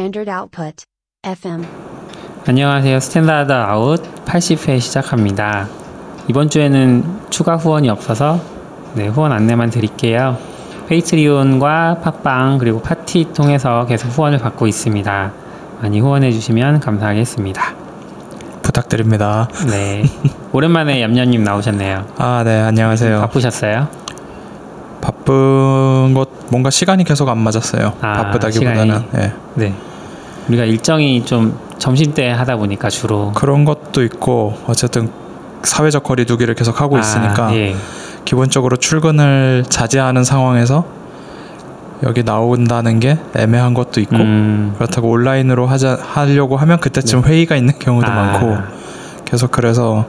Standard Output. FM. 안녕하세요. Standard Out 80회 시작합니다. 이번 주에는 추가 후원이 없어서 네, 후원 안내만 드릴게요. Patreon과 팟빵 그리고 파티 통해서 계속 후원을 받고 있습니다. 많이 후원해 주시면 감사하겠습니다. 부탁드립니다. 네. 오랜만에 얌얌님 나오셨네요. 아, 네, 안녕하세요. 바쁘셨어요? 바쁜 것 뭔가 시간이 계속 안 맞았어요. 아, 바쁘다기보다는 시간이. 예. 네. 우리가 일정이 좀 점심때 하다 보니까 주로 그런 것도 있고 어쨌든 사회적 거리두기를 계속 하고 있으니까 아, 예. 기본적으로 출근을 자제하는 상황에서 여기 나온다는 게 애매한 것도 있고 음, 그렇다고 온라인으로 하자 하려고 하면 그때쯤 회의가 있는 경우도 아. 많고 계속 그래서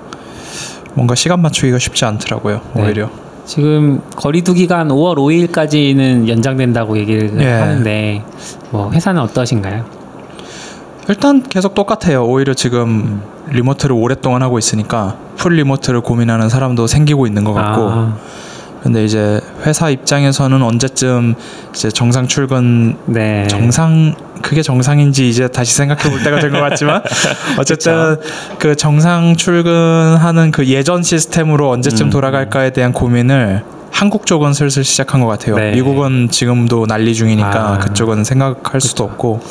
뭔가 시간 맞추기가 쉽지 않더라고요. 네. 오히려 지금 거리두기가 한 5월 5일까지는 연장된다고 얘기를 예. 하는데 뭐 회사는 어떠신가요? 일단 계속 똑같아요. 오히려 지금 리모트를 오랫동안 하고 있으니까 풀 리모트를 고민하는 사람도 생기고 있는 것 같고 아, 근데 이제 회사 입장에서는 언제쯤 이제 정상 출근 네. 정상 그게 정상인지 이제 다시 생각해 볼 때가 된 것 같지만 어쨌든 그 정상 출근하는 그 예전 시스템으로 언제쯤 음. 돌아갈까에 대한 고민을 한국 쪽은 슬슬 시작한 것 같아요. 네. 미국은 지금도 난리 중이니까 아. 그쪽은 생각할 수도 없고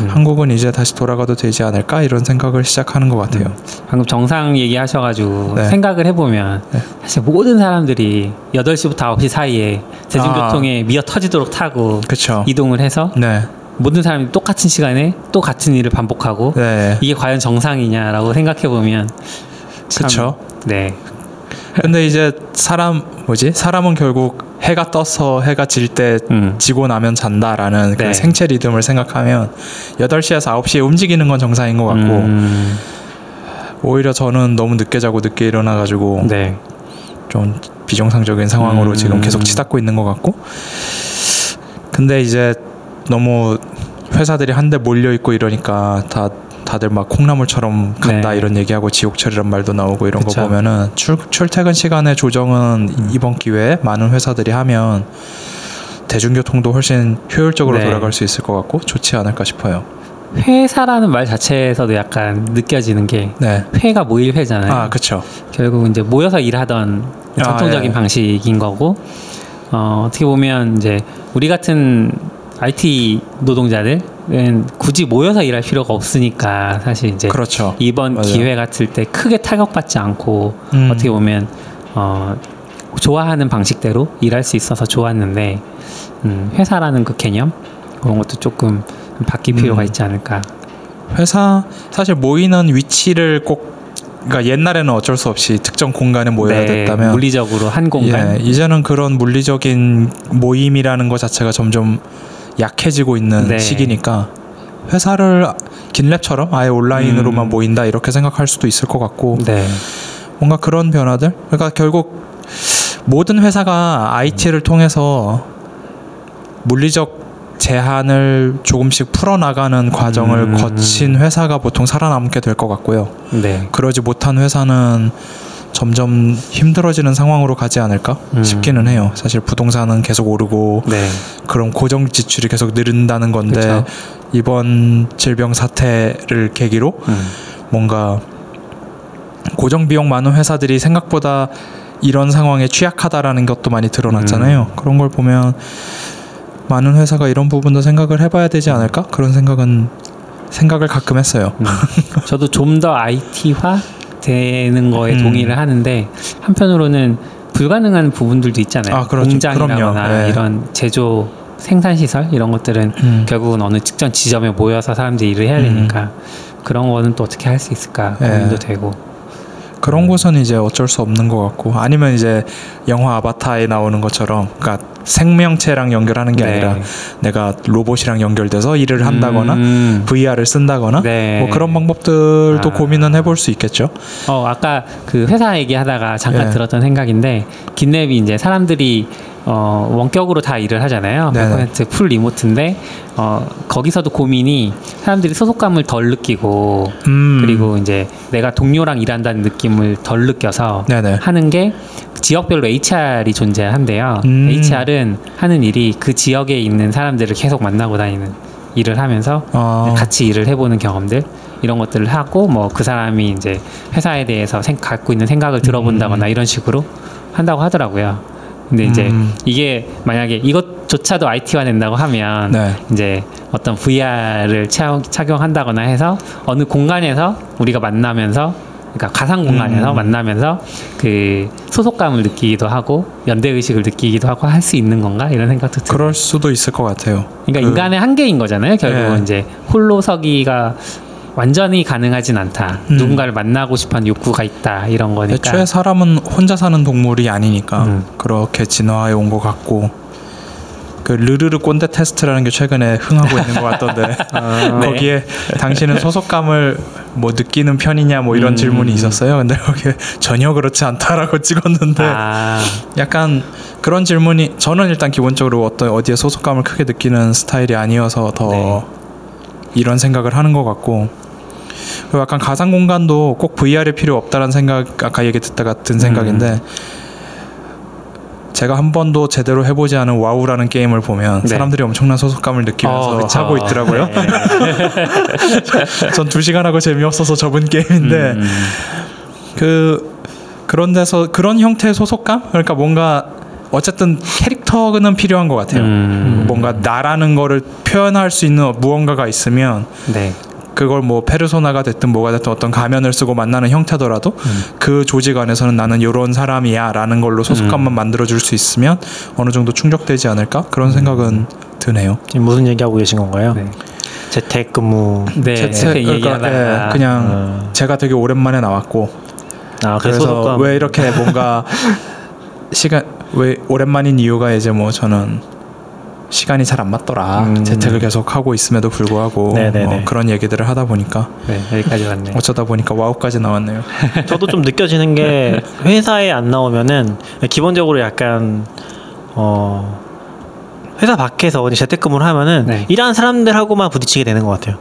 음. 한국은 이제 다시 돌아가도 되지 않을까 이런 생각을 시작하는 것 같아요. 방금 정상 얘기하셔가지고 네. 생각을 해보면 네. 사실 모든 사람들이 8시부터 9시 사이에 대중교통에 미어 터지도록 타고 그렇죠. 이동을 해서 네, 모든 사람이 똑같은 시간에 또 같은 일을 반복하고 네, 이게 과연 정상이냐라고 생각해보면 참, 그렇죠. 네. 근데 이제 사람 뭐지? 사람은 결국 해가 떠서 해가 질때 음. 지고 나면 잔다라는 그 네. 생체 리듬을 생각하면 8시에서 9시에 움직이는 건 정상인 것 같고 음, 오히려 저는 너무 늦게 자고 늦게 일어나 가지고 네. 좀 비정상적인 상황으로 음. 지금 계속 치닫고 있는 것 같고 근데 이제 너무 회사들이 한데 몰려 있고 이러니까 다 다들 막 콩나물처럼 간다 네. 이런 얘기하고 지옥철이란 말도 나오고 이런 그쵸. 거 보면은 출, 출퇴근 시간의 조정은 음. 이번 기회에 많은 회사들이 하면 대중교통도 훨씬 효율적으로 네. 돌아갈 수 있을 것 같고 좋지 않을까 싶어요. 회사라는 말 자체에서도 약간 느껴지는 게 네. 회가 모일 회잖아요. 아, 그렇죠. 결국 이제 모여서 일하던 아, 전통적인 예. 방식인 거고 어, 어떻게 보면 이제 우리 같은 IT 노동자들은 굳이 모여서 일할 필요가 없으니까 사실 이제 그렇죠. 이번 맞아요. 기회 같을 때 크게 타격받지 않고 음. 어떻게 보면 어, 좋아하는 방식대로 일할 수 있어서 좋았는데 음, 회사라는 그 개념 그런 것도 조금 바뀔 필요가 음. 있지 않을까. 회사 사실 모이는 위치를 꼭 그러니까 옛날에는 어쩔 수 없이 특정 공간에 모여야 네, 됐다면 물리적으로 한 공간. 예, 이제는 그런 물리적인 모임이라는 것 자체가 점점 약해지고 있는 네. 시기니까 회사를 긴랩처럼 아예 온라인으로만 음. 모인다 이렇게 생각할 수도 있을 것 같고 네. 뭔가 그런 변화들 그러니까 결국 모든 회사가 IT를 통해서 물리적 제한을 조금씩 풀어나가는 과정을 음. 거친 회사가 보통 살아남게 될 것 같고요. 네. 그러지 못한 회사는 점점 힘들어지는 상황으로 가지 않을까 음. 싶기는 해요. 사실 부동산은 계속 오르고 네. 그런 고정 지출이 계속 늘은다는 건데 그쵸. 이번 질병 사태를 계기로 음. 뭔가 고정 비용 많은 회사들이 생각보다 이런 상황에 취약하다라는 것도 많이 드러났잖아요. 음. 그런 걸 보면 많은 회사가 이런 부분도 생각을 해봐야 되지 않을까 그런 생각은 생각을 가끔 했어요. 음. 저도 좀 더 IT화 되는 거에 음. 동의를 하는데 한편으로는 불가능한 부분들도 있잖아요. 아, 그렇죠. 공장이라거나. 네. 이런 제조 생산 시설 이런 것들은 음. 결국은 어느 직전 지점에 모여서 사람들이 일을 해야 음. 되니까 그런 거는 또 어떻게 할 수 있을까 네. 고민도 되고. 그런 곳은 이제 어쩔 수 없는 것 같고 아니면 이제 영화 아바타에 나오는 것처럼 그러니까 생명체랑 연결하는 게 네. 아니라 내가 로봇이랑 연결돼서 일을 한다거나 음. VR을 쓴다거나 네. 뭐 그런 방법들도 아. 고민은 해볼 수 있겠죠. 어 아까 그 회사 얘기하다가 잠깐 예. 들었던 생각인데 긴랩이 이제 사람들이 어 원격으로 다 일을 하잖아요. 네네. 100%풀 리모트인데 어 거기서도 고민이 사람들이 소속감을 덜 느끼고 음. 그리고 이제 내가 동료랑 일한다는 느낌을 덜 느껴서 네네. 하는 게 지역별로 HR이 존재한대요. 음. HR은 하는 일이 그 지역에 있는 사람들을 계속 만나고 다니는 일을 하면서 아, 같이 일을 해보는 경험들 이런 것들을 하고 뭐 그 사람이 이제 회사에 대해서 생, 갖고 있는 생각을 들어본다거나 이런 식으로 한다고 하더라고요. 근데 이제 음. 이게 만약에 이것조차도 IT화 된다고 하면 네. 이제 어떤 VR을 착용한다거나 해서 어느 공간에서 우리가 만나면서 그러니까 가상 공간에서 음. 만나면서 그 소속감을 느끼기도 하고 연대 의식을 느끼기도 하고 할 수 있는 건가 이런 생각도 들어요. 그럴 수도 있을 것 같아요. 그러니까 그- 인간의 한계인 거잖아요. 결국은 네. 이제 홀로 서기가 완전히 가능하진 않다. 음. 누군가를 만나고 싶어하는 욕구가 있다 이런 거니까. 애초에 사람은 혼자 사는 동물이 아니니까 음. 그렇게 진화해 온 것 같고 그 르르르 꼰대 테스트라는 게 최근에 흥하고 있는 것 같던데 네. 거기에 당신은 소속감을 뭐 느끼는 편이냐 뭐 이런 음. 질문이 있었어요. 근데 거기에 전혀 그렇지 않다라고 찍었는데 아, 약간 그런 질문이 저는 일단 기본적으로 어떤 어디에 소속감을 크게 느끼는 스타일이 아니어서 더 네. 이런 생각을 하는 것 같고 그리고 약간 가상 공간도 꼭 VR이 필요 없다는 생각 아까 얘기 든 생각인데 음. 제가 한 번도 제대로 해보지 않은 와우라는 게임을 보면 네. 사람들이 엄청난 소속감을 느끼면서 어. 하고 있더라고요. 네. 전두 시간 하고 재미없어서 접은 게임인데 음, 그 그런 데서 그런 형태의 소속감 그러니까 뭔가 어쨌든 캐릭터는 필요한 것 같아요. 음. 뭔가 나라는 거를 표현할 수 있는 무언가가 있으면 네. 그걸 뭐 페르소나가 됐든 뭐가 됐든 어떤 가면을 쓰고 만나는 형태더라도 음. 그 조직 안에서는 나는 이런 사람이야라는 걸로 소속감만 음. 만들어 줄 수 있으면 어느 정도 충족되지 않을까 그런 생각은 드네요. 지금 무슨 얘기하고 계신 건가요? 네. 재택근무. 네. 제- 재택 그러니까, 예, 그냥 어. 제가 되게 오랜만에 나왔고 아, 그래서. 왜 이렇게 뭔가 시간 왜 오랜만인 이유가 이제 뭐 저는 시간이 잘 안 맞더라 음. 재택을 계속 하고 있음에도 불구하고. 어, 그런 얘기들을 하다 보니까 네, 여기까지 왔네요. 어쩌다 보니까 와우까지 나왔네요. 저도 좀 느껴지는 게 회사에 안 나오면은 기본적으로 약간 어 회사 밖에서 재택근무를 하면은 네. 일하는 사람들하고만 부딪히게 되는 것 같아요.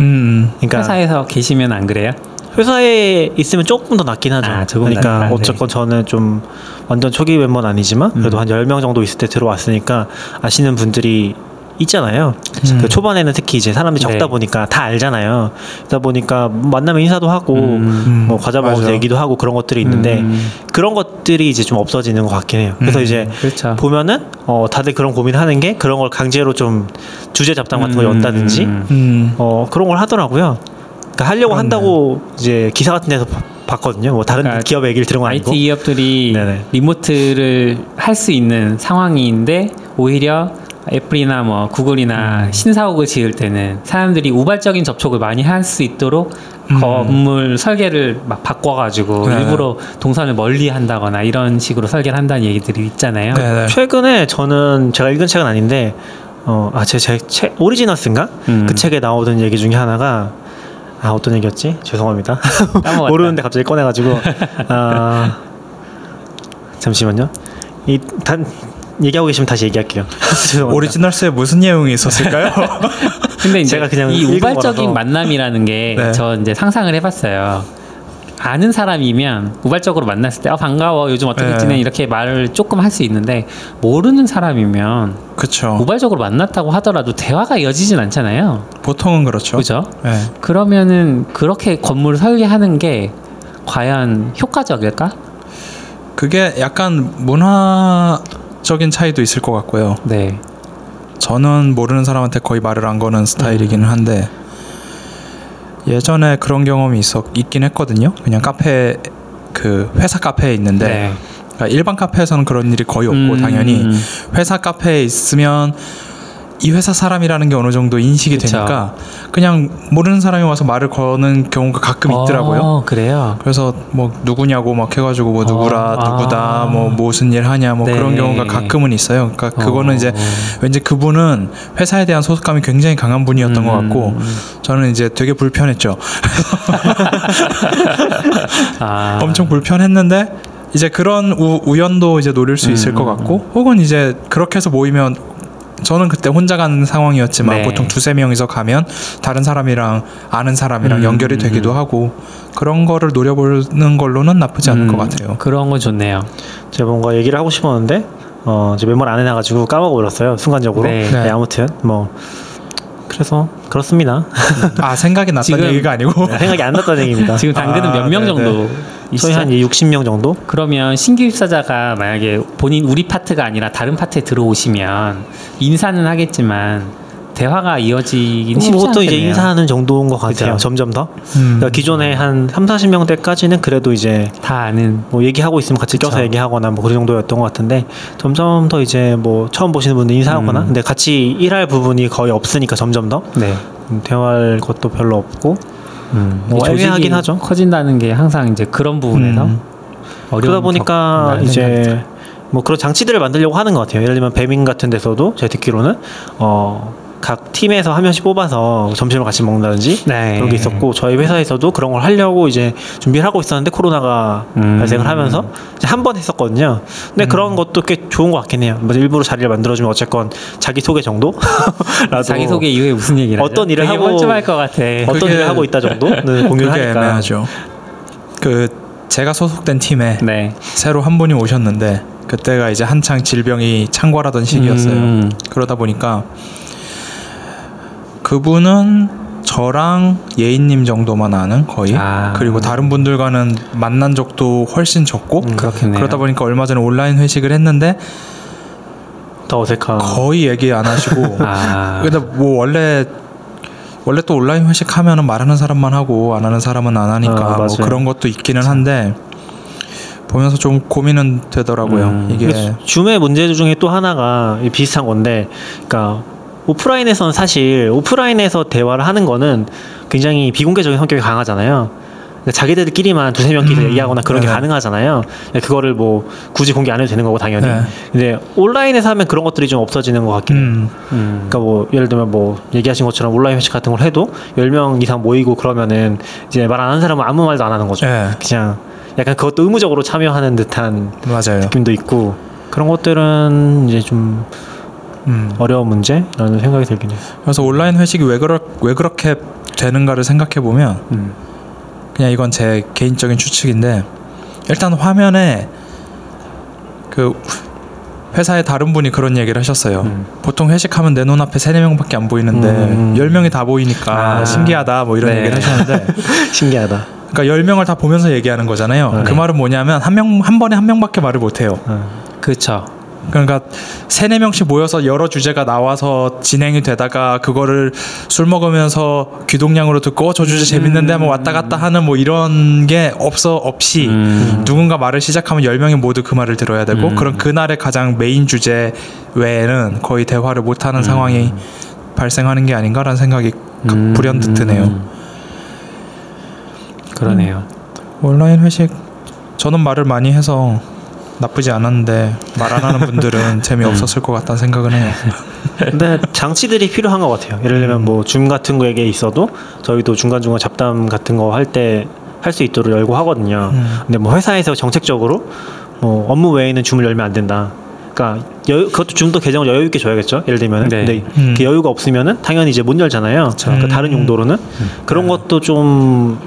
음, 그러니까 회사에서 계시면 안 그래요? 회사에 있으면 조금 더 낫긴 하죠. 아, 조금 그러니까 낫다. 네. 어쨌건 저는 좀 완전 초기 멤버는 아니지만 그래도 음. 한 10명 정도 있을 때 들어왔으니까 아시는 분들이 있잖아요. 음. 그 초반에는 특히 이제 사람들이 적다 네. 보니까 다 알잖아요. 그러다 보니까 만나면 인사도 하고 음. 음, 뭐 과자 먹어서. 얘기도 하고 그런 것들이 있는데 음, 그런 것들이 이제 좀 없어지는 것 같긴 해요. 그래서 음. 이제 그렇죠. 보면은 어 다들 그런 고민하는 게 그런 걸 강제로 좀 주제 잡담 같은 걸 음, 연다든지 음, 음, 어 그런 걸 하더라고요. 그러니까 하려고 그렇네. 한다고 이제 기사 같은 데서 봐- 봤거든요. 뭐 다른 그러니까 기업 얘기를 들은 건 아니고. IT 기업들이 네네. 리모트를 할 수 있는 상황인데 오히려 애플이나 뭐 구글이나 신사옥을 지을 때는 사람들이 우발적인 접촉을 많이 할 수 있도록 음. 건물 설계를 막 바꿔가지고 네. 일부러 동선을 멀리 한다거나 이런 식으로 설계를 한다는 얘기들이 있잖아요. 네, 네. 최근에 저는 제가 읽은 책은 아닌데 어아제책 오리지널스인가 음. 그 책에 나오던 얘기 중에 하나가 아 어떤 얘기였지 죄송합니다. 모르는데 갑자기 꺼내가지고 아 잠시만요 이 단 얘기하고 계시면 다시 얘기할게요. 오리지널스에 무슨 내용이 있었을까요? 근데 이제 제가 그냥 이 우발적인 거라서. 만남이라는 게 네. 저 이제 상상을 해봤어요. 아는 사람이면 우발적으로 만났을 때 아, 반가워 요즘 어떻게 네. 지내 이렇게 말을 조금 할 수 있는데 모르는 사람이면 그렇죠. 우발적으로 만났다고 하더라도 대화가 이어지진 않잖아요. 보통은 그렇죠. 그죠? 네. 그러면은 그렇게 건물을 설계하는 게 과연 효과적일까? 그게 약간 문화 적인 차이도 있을 것 같고요. 네. 저는 모르는 사람한테 거의 말을 안 거는 스타일이기는 한데 예전에 그런 경험이 있었 있긴 했거든요. 그냥 카페 그 회사 카페에 있는데 네. 그러니까 일반 카페에서는 그런 일이 거의 없고 음, 당연히 음, 회사 카페에 있으면 이 회사 사람이라는 게 어느 정도 인식이 그쵸. 되니까 그냥 모르는 사람이 와서 말을 거는 경우가 가끔 있더라고요. 어, 그래요. 그래서 뭐 누구냐고 막 해가지고 뭐 누구라 아. 누구다 뭐 무슨 일 하냐 뭐 네. 그런 경우가 가끔은 있어요. 그러니까 그거는 어. 이제 왠지 그분은 회사에 대한 소속감이 굉장히 강한 분이었던 것 같고 음. 저는 이제 되게 불편했죠. 아. 엄청 불편했는데 이제 그런 우, 우연도 이제 노릴 수 있을 음, 것 음, 같고 혹은 이제 그렇게 해서 모이면 저는 그때 혼자 가는 상황이었지만 네. 보통 두세 명이서 가면 다른 사람이랑 아는 사람이랑 음, 연결이 되기도 음. 하고 그런 거를 노려보는 걸로는 나쁘지 않을 것 음, 같아요. 그런 건 좋네요. 제가 뭔가 얘기를 하고 싶었는데 어 이제 메모를 안 해놔가지고 까먹어 버렸어요 순간적으로 네. 네. 네. 아무튼 뭐 그래서 그렇습니다. 아 생각이 났다는 지금- 얘기가 아니고 생각이 안 났다는 얘기입니다. 지금 당근은 아, 몇명 네네. 정도 저희 있어요? 한 60명 정도? 그러면 신규 입사자가 만약에 본인 우리 파트가 아니라 다른 파트에 들어오시면 인사는 하겠지만 대화가 이어지긴 쉽지 보통. 이제 인사하는 정도인 것 같아요. 그죠? 점점 더. 음. 그러니까 기존에 한 3, 40명대까지는 그래도 이제 다 아는 뭐 얘기하고 있으면 같이 껴서 그쵸. 얘기하거나 뭐 그 정도였던 것 같은데 점점 더 이제 뭐 처음 보시는 분들 인사하거나 음. 근데 같이 일할 부분이 거의 없으니까 점점 더 네. 음, 대화할 것도 별로 없고 음. 뭐 애매하긴 하죠. 커진다는 게 항상 이제 그런 부분에서 음. 그러다 보니까 겪는다는 생각이 이제 뭐 그런 장치들을 만들려고 하는 것 같아요. 예를 들면 배민 같은 데서도 제가 듣기로는 어. 각 팀에서 한 명씩 뽑아서 점심을 같이 먹는다든지 네. 그런 게 있었고 저희 회사에서도 그런 걸 하려고 이제 준비를 하고 있었는데 코로나가 음. 발생을 하면서 한 번 했었거든요. 근데 그런 것도 꽤 좋은 것 같긴 해요. 뭐 일부러 자리를 만들어주면 어쨌건 자기 소개 정도 자기 소개 이후에 무슨 얘기를? 어떤 일을 하고- 멀쩡할 것 같아. 어떤 그게- 일을 하고 있다 정도는 공유를 그게 하니까 애매하죠. 그 제가 소속된 팀에 네. 새로 한 분이 오셨는데 그때가 이제 한창 질병이 창궐하던 시기였어요. 음. 그러다 보니까 그분은 저랑 예인님 정도만 아는 거의 아. 그리고 다른 분들과는 만난 적도 훨씬 적고 음. 그러다 보니까 얼마 전에 온라인 회식을 했는데 더 어색한 거의 얘기 안 하시고 아. 근데 뭐 원래 원래 또 온라인 회식 하면은 말하는 사람만 하고 안 하는 사람은 안 하니까 아, 뭐. 그런 것도 있기는 한데 보면서 좀 고민은 되더라고요. 음. 이게 줌의 문제 중에 또 하나가 이 비슷한 건데, 그러니까 오프라인에서는 사실 오프라인에서 대화를 하는 거는 굉장히 비공개적인 성격이 강하잖아요. 자기들끼리만 두세 명끼리 음, 얘기하거나 그런 게 네. 가능하잖아요. 근데 그거를 뭐 굳이 공개 안 해도 되는 거고 당연히. 네. 근데 온라인에서 하면 그런 것들이 좀 없어지는 것 같긴 해요. 음, 음. 그러니까 뭐 예를 들면 뭐 얘기하신 것처럼 온라인 회식 같은 걸 해도 10명 이상 모이고 그러면은 이제 말 안 하는 사람은 아무 말도 안 하는 거죠. 예, 그냥 약간 그것도 의무적으로 참여하는 듯한 맞아요. 느낌도 있고 그런 것들은 이제 좀 음. 어려운 문제라는 생각이 들긴 해요. 그래서 온라인 회식이 왜 그렇 왜 그렇게 되는가를 생각해 보면 음. 그냥 이건 제 개인적인 추측인데 일단 화면에 그 회사의 다른 분이 그런 얘기를 하셨어요. 음. 보통 회식하면 내 눈앞에 세네 명밖에 안 보이는데 음. 열 명이 다 보이니까 아. 신기하다 뭐 이런 네. 얘기를 하셨는데 신기하다. 그러니까 열 명을 다 보면서 얘기하는 거잖아요. 네. 그 말은 뭐냐면 한 명 한 번에 한 명밖에 말을 못 해요. 어. 그렇죠. 그러니까 세네 명씩 모여서 여러 주제가 나와서 진행이 되다가 그거를 술 먹으면서 귀동냥으로 듣고 어, 저 주제 재밌는데 하면 왔다 갔다 하는 뭐 이런 게 없어 없이 음. 누군가 말을 시작하면 열 명이 모두 그 말을 들어야 되고 음. 그런 그날의 가장 메인 주제 외에는 거의 대화를 못 하는 상황이 발생하는 게 아닌가라는 생각이 그 음. 불현듯 드네요. 그러네요. 온라인 회식 저는 말을 많이 해서 나쁘지 않았는데 말 안 하는 분들은 재미없었을 것 같다는 생각은 해요. 근데 장치들이 필요한 것 같아요. 예를 들면 뭐 줌 같은 거에게 있어도 저희도 중간 중간 잡담 같은 거 할 때 할 수 있도록 열고 하거든요. 음. 근데 뭐 회사에서 정책적으로 뭐 업무 외에는 줌을 열면 안 된다. 그러니까 여유, 그것도 줌도 계정을 여유 있게 줘야겠죠. 예를 들면 네. 근데 음. 그 여유가 없으면은 당연히 이제 못 열잖아요. 그러니까 음. 다른 용도로는 그런 것도 좀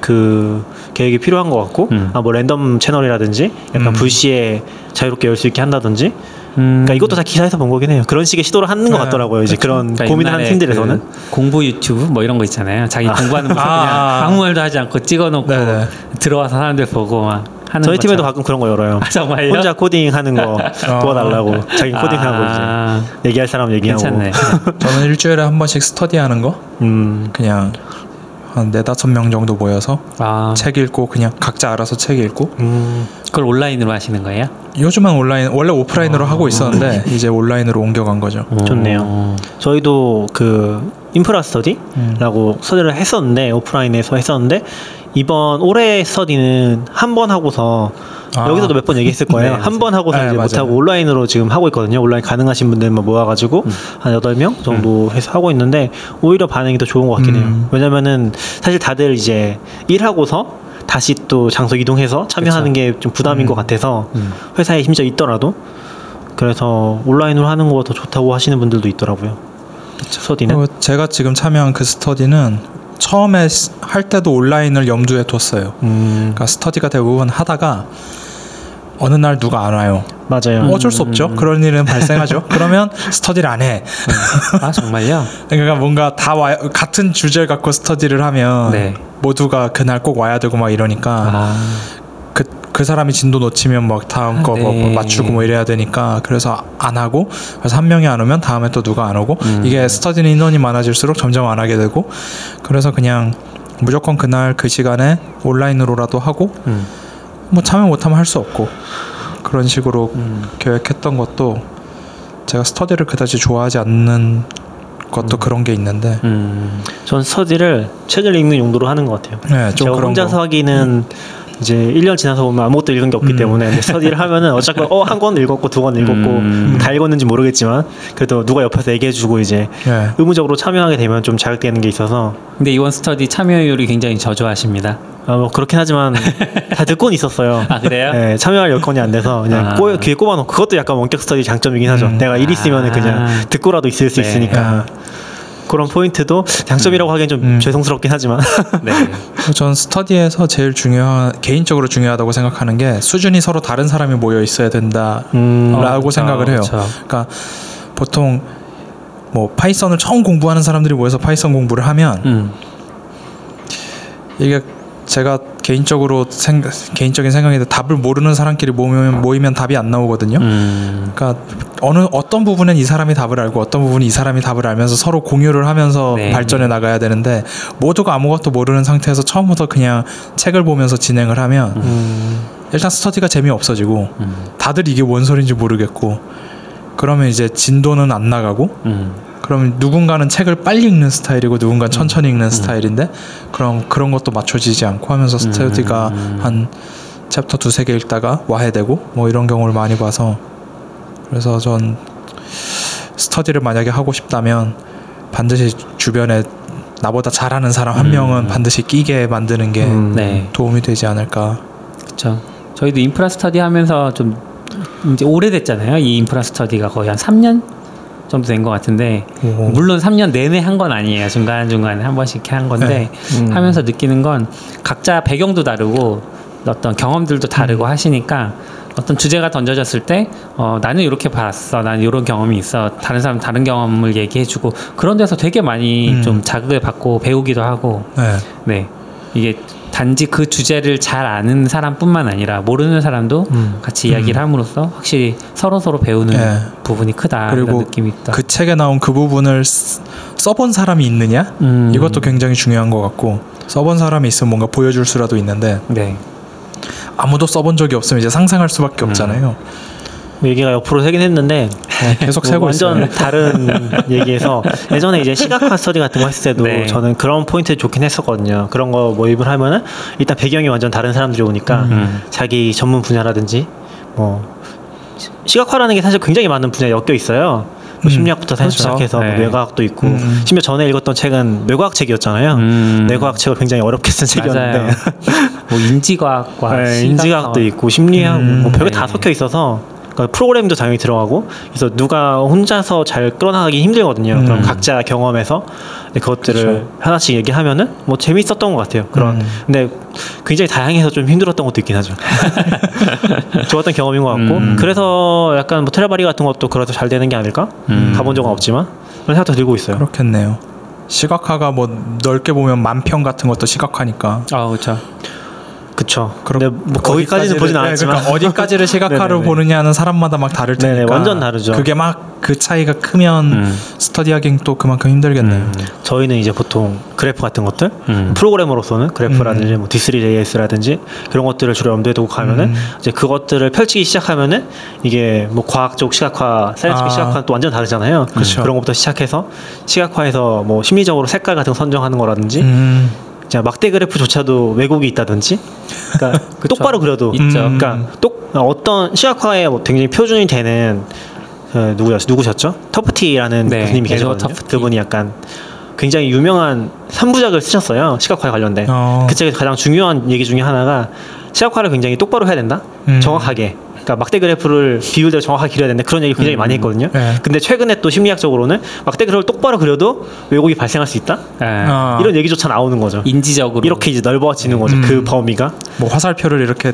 그 계획이 필요한 것 같고 음. 아뭐 랜덤 채널이라든지 약간 음. 불시에 자유롭게 열 수 있게 한다든지 음. 그러니까 이것도 다 기사에서 본 거긴 해요. 그런 식의 시도를 하는 것 네. 같더라고요. 이제 그런 그러니까 고민하는 옛날에 팀들에서는 그 공부 유튜브 뭐 이런 거 있잖아요. 자기 공부하는 모습 아. 그냥 아무 말도 하지 않고 찍어놓고 네네. 들어와서 사람들 보고 막 하는 저희 팀에도. 가끔 그런 거 열어요. 아, 정말요? 혼자 코딩 하는 거 도와달라고 자기 코딩 하고 아, 이제 얘기할 사람 얘기하고. 괜찮네. 저는 일주일에 한 번씩 스터디 하는 거 음, 그냥 한 네다섯 명 정도 모여서 아, 책 읽고 그냥 각자 알아서 책 읽고 음, 그걸 온라인으로 하시는 거예요? 요즘은 온라인 원래 오프라인으로 하고 있었는데 이제 온라인으로 옮겨간 거죠. 좋네요. 어. 저희도 그 인프라 스터디라고 스터디를 했었는데 오프라인에서 했었는데 이번 올해 스터디는 한 번 하고서 아. 여기서도 몇 번 얘기했을 거예요. 네, 한번 하고서 네, 이제 맞아요. 못하고 온라인으로 지금 하고 있거든요. 온라인 가능하신 분들만 모아가지고 한 여덟 명 정도 해서 하고 있는데 오히려 반응이 더 좋은 것 같긴 해요. 음. 왜냐면은 사실 다들 이제 일하고서 다시 또 장소 이동해서 참여하는 게 좀 부담인 음. 것 같아서 음. 회사에 심지어 있더라도 그래서 온라인으로 하는 거가 더 좋다고 하시는 분들도 있더라고요. 스터디는. 그리고 제가 지금 참여한 그 스터디는 처음에 스- 할 때도 온라인을 염두에 뒀어요. 음, 그러니까 스터디가 대부분 하다가 어느 날 누가 안 와요. 맞아요. 어쩔 수 없죠. 그런 일은 발생하죠. 그러면 스터디를 안 해. 아 정말요? 그러니까 뭔가 다 와, 같은 주제를 갖고 스터디를 하면 네. 모두가 그날 꼭 와야 되고 막 이러니까 아, 그, 그 사람이 진도 놓치면 막 다음 거뭐 네. 맞추고 뭐 이래야 되니까 그래서 안 하고 그래서 한 명이 안 오면 다음에 또 누가 안 오고 음. 이게 스터디는 인원이 많아질수록 점점 안 하게 되고 그래서 그냥 무조건 그날 그 시간에 온라인으로라도 하고 음. 뭐 참여 못하면 할 수 없고 그런 식으로 음. 계획했던 것도 제가 스터디를 그다지 좋아하지 않는 것도 그런 게 있는데 음. 전 스터디를 책을 읽는 용도로 하는 것 같아요. 네, 좀 제가 혼자서 거. 하기는 이제 1년 지나서 보면 아무것도 읽은 게 없기 음. 때문에 스터디를 하면은 어차피 어한 권 읽었고 두 권 읽었고 음. 다 읽었는지 모르겠지만 그래도 누가 옆에서 얘기해주고 이제 네. 의무적으로 참여하게 되면 좀 자극되는 게 있어서 근데 이번 스터디 참여율이 굉장히 저조하십니다. 아, 뭐 그렇긴 하지만 다 듣고는 있었어요. 아 그래요? 네, 참여할 여건이 안 돼서 그냥 아. 꼬, 귀에 꼽아놓고 그것도 약간 원격 스터디 장점이긴 하죠. 음. 내가 일 있으면 그냥 아. 듣고라도 있을 수 네. 있으니까 그런 포인트도 장점이라고 하기엔 좀 음. 죄송스럽긴 하지만 네. 전 스터디에서 제일 중요한 개인적으로 중요하다고 생각하는 게 수준이 서로 다른 사람이 모여 있어야 된다라고 음, 어, 그쵸, 생각을 해요. 그쵸. 그러니까 보통 뭐 Python을 처음 공부하는 사람들이 모여서 Python 공부를 하면 음. 이게 제가 개인적으로 생, 개인적인 생각인데 답을 모르는 사람끼리 모이면, 모이면 답이 안 나오거든요. 음. 그러니까 어느 어떤 부분은 이 사람이 답을 알고 어떤 부분은 이 사람이 답을 알면서 서로 공유를 하면서 네. 발전해 나가야 되는데 모두가 아무것도 모르는 상태에서 처음부터 그냥 책을 보면서 진행을 하면 음, 일단 스터디가 재미 없어지고 음. 다들 이게 뭔 소리인지 모르겠고 그러면 이제 진도는 안 나가고 음. 그럼 누군가는 책을 빨리 읽는 스타일이고 누군가는 천천히 읽는 스타일인데 그럼 그런 것도 맞춰지지 않고 하면서 스터디가 음. 한 챕터 두세 개 읽다가 와해되고 뭐 이런 경우를 많이 봐서 그래서 전 스터디를 만약에 하고 싶다면 반드시 주변에 나보다 잘하는 사람 한 음. 명은 반드시 끼게 만드는 게 음. 네. 도움이 되지 않을까. 그렇죠. 저희도 인프라 스터디 하면서 좀 이제 오래됐잖아요. 이 인프라 스터디가 거의 한 3년 정도 된 것 같은데 오. 물론 3년 내내 한 건 아니에요. 중간 중간에 한 번씩 이렇게 한 건데 음. 하면서 느끼는 건 각자 배경도 다르고 어떤 경험들도 다르고 음. 하시니까 어떤 주제가 던져졌을 때 어, 나는 이렇게 봤어, 나는 이런 경험이 있어, 다른 사람 다른 경험을 얘기해주고 그런 데서 되게 많이 음. 좀 자극을 받고 배우기도 하고 네. 네 이게 단지 그 주제를 잘 아는 사람뿐만 아니라 모르는 사람도 음. 같이 이야기를 함으로써 확실히 서로 서로 배우는 네. 부분이 크다 그리고 느낌이 있다. 그 책에 나온 그 부분을 쓰- 써본 사람이 있느냐? 음. 이것도 굉장히 중요한 것 같고 써본 사람이 있으면 뭔가 보여줄 수라도 있는데 네. 아무도 써본 적이 없으면 이제 상상할 수밖에 음. 없잖아요. 뭐 얘기가 옆으로 새긴 했는데 계속 뭐 세고 완전 있어요. 다른 얘기에서 예전에 이제 시각화 스터디 같은 거 했을 때도 네. 저는 그런 포인트 좋긴 했었거든요. 그런 거 모입을 하면은 일단 배경이 완전 다른 사람들이 오니까 음. 자기 전문 분야라든지 뭐 시- 시각화라는 게 사실 굉장히 많은 분야에 엮여 있어요. 뭐 음, 심리학부터 그렇죠. 시작해서 뭐 네. 뇌과학도 있고 음. 심지어 전에 읽었던 책은 뇌과학 책이었잖아요. 음. 뇌과학 책을 굉장히 어렵게 쓴 책이었는데. 뭐 인지과학과 네, 인지학도 있고 심리학 음, 뭐 별게 네. 다 섞여 있어서 그러니까 프로그램도 당연히 들어가고 그래서 누가 혼자서 잘 끌어나가기 힘들거든요. 음. 그럼 각자 경험해서 그것들을 그쵸. 하나씩 얘기하면은 뭐 재밌었던 것 같아요. 그런 음. 근데 굉장히 다양해서 좀 힘들었던 것도 있긴 하죠. 좋았던 경험인 것 같고 음. 그래서 약간 뭐 테라바리 같은 것도 그래서 잘 되는 게 아닐까? 음. 가본 적은 없지만 그런 생각도 들고 있어요. 그렇겠네요. 시각화가 뭐 넓게 보면 만평 같은 것도 시각화니까. 아 그렇죠. 그쵸. 근데 뭐 거기까지는 보진 네, 않았지만 그러니까 어디까지를 시각화로 네네네. 보느냐는 사람마다 막 다를 테니까. 네네, 완전 다르죠. 그게 막 그 차이가 크면 음. 스터디하기는 또 그만큼 힘들겠네요. 저희는 이제 보통 그래프 같은 것들 음. 프로그래머로서는 그래프라든지 뭐 D3JS라든지 그런 것들을 주로 염두에 두고 가면은 음. 이제 그것들을 펼치기 시작하면은 이게 뭐 과학적 시각화, scientific 아. 시각화는 또 완전 다르잖아요. 그쵸. 런 것부터 시작해서 시각화에서 뭐 심리적으로 색깔 같은 거 선정하는 거라든지 음. 자 막대 그래프조차도 왜곡이 있다든지 그러니까 그 똑바로 그려도 있죠. 음. 그러니까 똑 어떤 시각화에 뭐 굉장히 표준이 되는 그 누구였 누구셨죠? 터프티라는 네, 교수님이 에드워 계시거든요. 터프티. 그분이 약간 굉장히 유명한 3부작을 쓰셨어요. 시각화에 관련된. 어. 그 책에서 가장 중요한 얘기 중에 하나가 시각화를 굉장히 똑바로 해야 된다. 음. 정확하게. 그러니까 막대 그래프를 비율대로 정확하게 그려야 된다. 그런 얘기 굉장히 음. 많이 했거든요. 네. 근데 최근에 또 심리학적으로는 막대 그래프를 똑바로 그려도 왜곡이 발생할 수 있다. 아, 아. 이런 얘기조차 나오는 거죠. 인지적으로 이렇게 이제 넓어지는 거죠. 음. 그 범위가. 뭐 화살표를 이렇게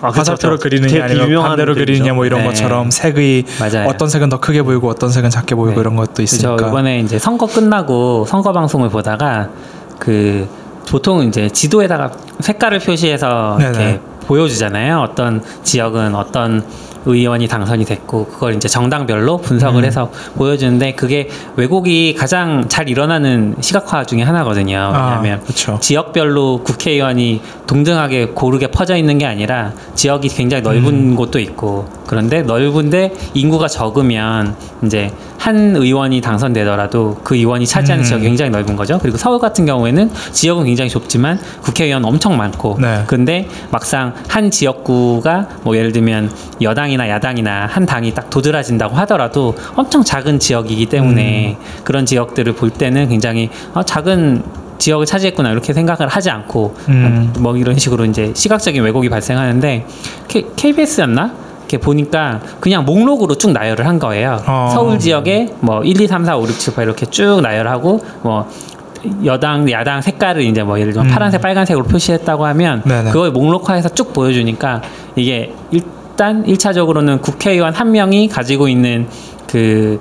아, 화살표로. 그리느냐 아니면 반대로. 그리느냐 뭐 이런 네. 것처럼 색의 맞아요. 어떤 색은 더 크게 보이고 어떤 색은 작게 보이고 네. 이런 것도 저 있으니까. 이번에 이제 선거 끝나고 선거 방송을 보다가 그 보통 이제 지도에다가 색깔을 표시해서 네네. 이렇게 보여주잖아요. 어떤 지역은 어떤 의원이 당선이 됐고 그걸 이제 정당별로 분석을 음. 해서 보여주는데 그게 왜곡이 가장 잘 일어나는 시각화 중에 하나거든요. 아, 왜냐하면 그렇죠. 지역별로 국회의원이 동등하게 고르게 퍼져 있는 게 아니라 지역이 굉장히 넓은 음. 곳도 있고 그런데 넓은데 인구가 적으면 이제 한 의원이 당선되더라도 그 의원이 차지하는 음. 지역이 굉장히 넓은 거죠. 그리고 서울 같은 경우에는 지역은 굉장히 좁지만 국회의원 엄청 많고 네. 근데 막상 한 지역구가 뭐 예를 들면 여당이 나 야당이나 한 당이 딱 도드라진다고 하더라도 엄청 작은 지역이기 때문에 음. 그런 지역들을 볼 때는 굉장히 어, 작은 지역을 차지했구나 이렇게 생각을 하지 않고 음. 뭐 이런 식으로 이제 시각적인 왜곡이 발생하는데 K, KBS였나? 이렇게 보니까 그냥 목록으로 쭉 나열을 한 거예요. 어. 서울 지역에 뭐 1, 2, 3, 4, 5, 6, 7, 8 이렇게 쭉 나열하고 뭐 여당, 야당 색깔을 이제 뭐 예를 들면 음. 파란색, 빨간색으로 표시했다고 하면 네네. 그걸 목록화해서 쭉 보여주니까 이게 일 단 1차적으로는 국회의원 한 명이 가지고 있는 그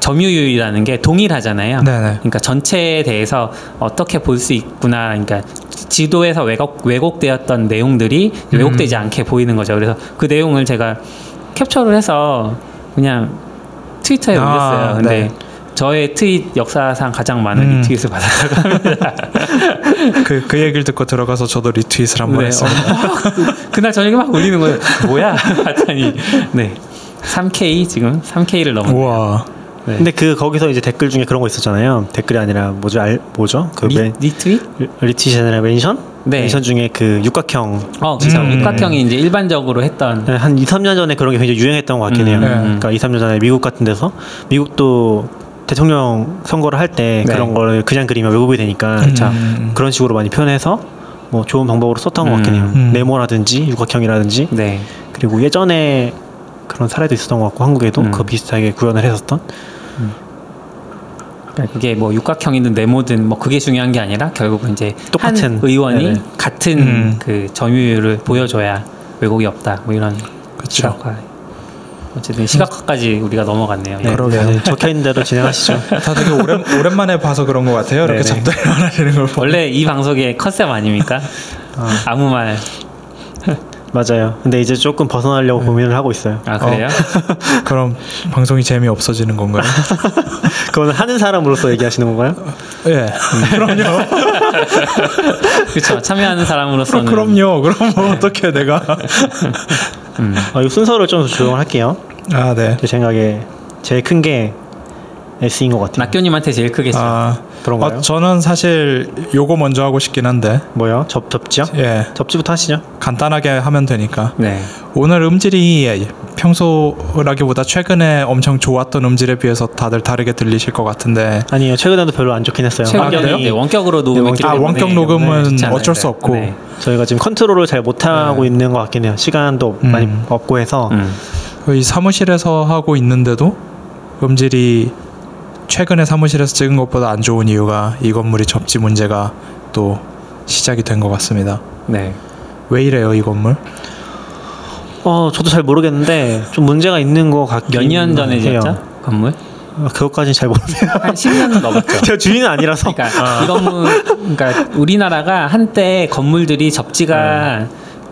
점유율이라는 게 동일하잖아요. 네네. 그러니까 전체에 대해서 어떻게 볼 수 있구나. 그러니까 지도에서 왜곡, 왜곡되었던 내용들이 음. 왜곡되지 않게 보이는 거죠. 그래서 그 내용을 제가 캡처를 해서 그냥 트위터에 아, 올렸어요. 근데 네. 저의 트윗 역사상 가장 많은 음. 리트윗을 받았다고 합니다. 그, 그 얘기를 듣고 들어가서 저도 리트윗을 한번 네, 했어요. 어, 그- 그날 저녁에 막 올리는 거예요. 뭐야? 봤더니 네. 3K 지금 3K를 넘었네요. 우와. 네. 근데 그 거기서 이제 댓글 중에 그런 거 있었잖아요. 댓글이 아니라 뭐죠? 알 뭐죠? 그 리, 맨, retweet? retweet이 아니라 mention? 네. mention 중에 그 육각형 어, 그렇죠. 음. 육각형이 이제 일반적으로 했던 네, 한 2, 3년 전에 그런 게 굉장히 유행했던 것 같긴 해요. 음, 네. 그러니까 2, 3년 전에 미국 같은 데서 미국도 대통령 선거를 할때 네. 그런 걸 그냥 그리면 왜곡이 되니까 음. 자, 그런 식으로 많이 표현해서 뭐 좋은 방법으로 썼던 것 같긴 해요. 음. 네모라든지 육각형이라든지 네. 그리고 예전에 그런 사례도 있었던 것 같고 한국에도 음. 그 비슷하게 구현을 했었던 그러니까 그게 뭐 육각형이든 네모든 뭐 그게 중요한 게 아니라 결국은 이제 똑같은. 한 의원이 네네. 같은 음. 그 점유율을 보여줘야 왜곡이 없다. 뭐 이런. 시각화. 어쨌든 시각화까지 우리가 넘어갔네요. 네, 그러게요. 네, 적혀 있는 대로 진행하시죠. 다 되게 오랜, 오랜만에 봐서 그런 것 같아요. 이렇게. 잡다리를 하시는 걸. 원래 이 방송의 컨셉 아닙니까? 아무 말. 맞아요. 근데 이제 조금 벗어나려고 고민을 하고 있어요. 아 그래요? 그럼 방송이 재미 없어지는 건가요? 그거는 하는 사람으로서 얘기하시는 건가요? 예. 그럼요. 그렇죠. 참여하는 사람으로서는 그럼, 그럼요. 그럼 뭐 어떻게 내가? 아, 이 순서를 좀 조정을 할게요. 아 네. 제 생각에 제일 큰 게 S인 것 같아요. 낙교님한테 제일 크겠죠. 아 그런가요? 어, 저는 사실 요거 먼저 하고 싶긴 한데 뭐요? 접 접지요? 예 접지부터 하시죠. 간단하게 하면 되니까 네. 오늘 음질이 평소라기보다 최근에 엄청 좋았던 음질에 비해서 다들 다르게 들리실 것 같은데 아니요, 최근에도 별로 안 좋긴 했어요. 최근에? 네, 원격으로 녹음했기 아, 때문에 원격 네, 녹음은 좋지 않아요. 어쩔 수 없고. 네. 저희가 지금 컨트롤을 잘 못하고 네. 있는 것 같긴 해요. 시간도 음. 많이 없고 해서 음. 이 사무실에서 하고 있는데도 음질이 최근에 사무실에서 찍은 것보다 안 좋은 이유가 이 건물이 접지 문제가 또 시작이 된 것 같습니다. 네. 왜 이래요 이 건물? 어 저도 잘 모르겠는데 좀 문제가 있는 것 같긴 몇년 전에. 지었죠? 건물? 어, 그것까지는 잘 모르네요. 한 10년 넘었죠. 제가 주인은 아니라서. 그러니까 이 건물 그러니까 우리나라가 한때 건물들이 접지가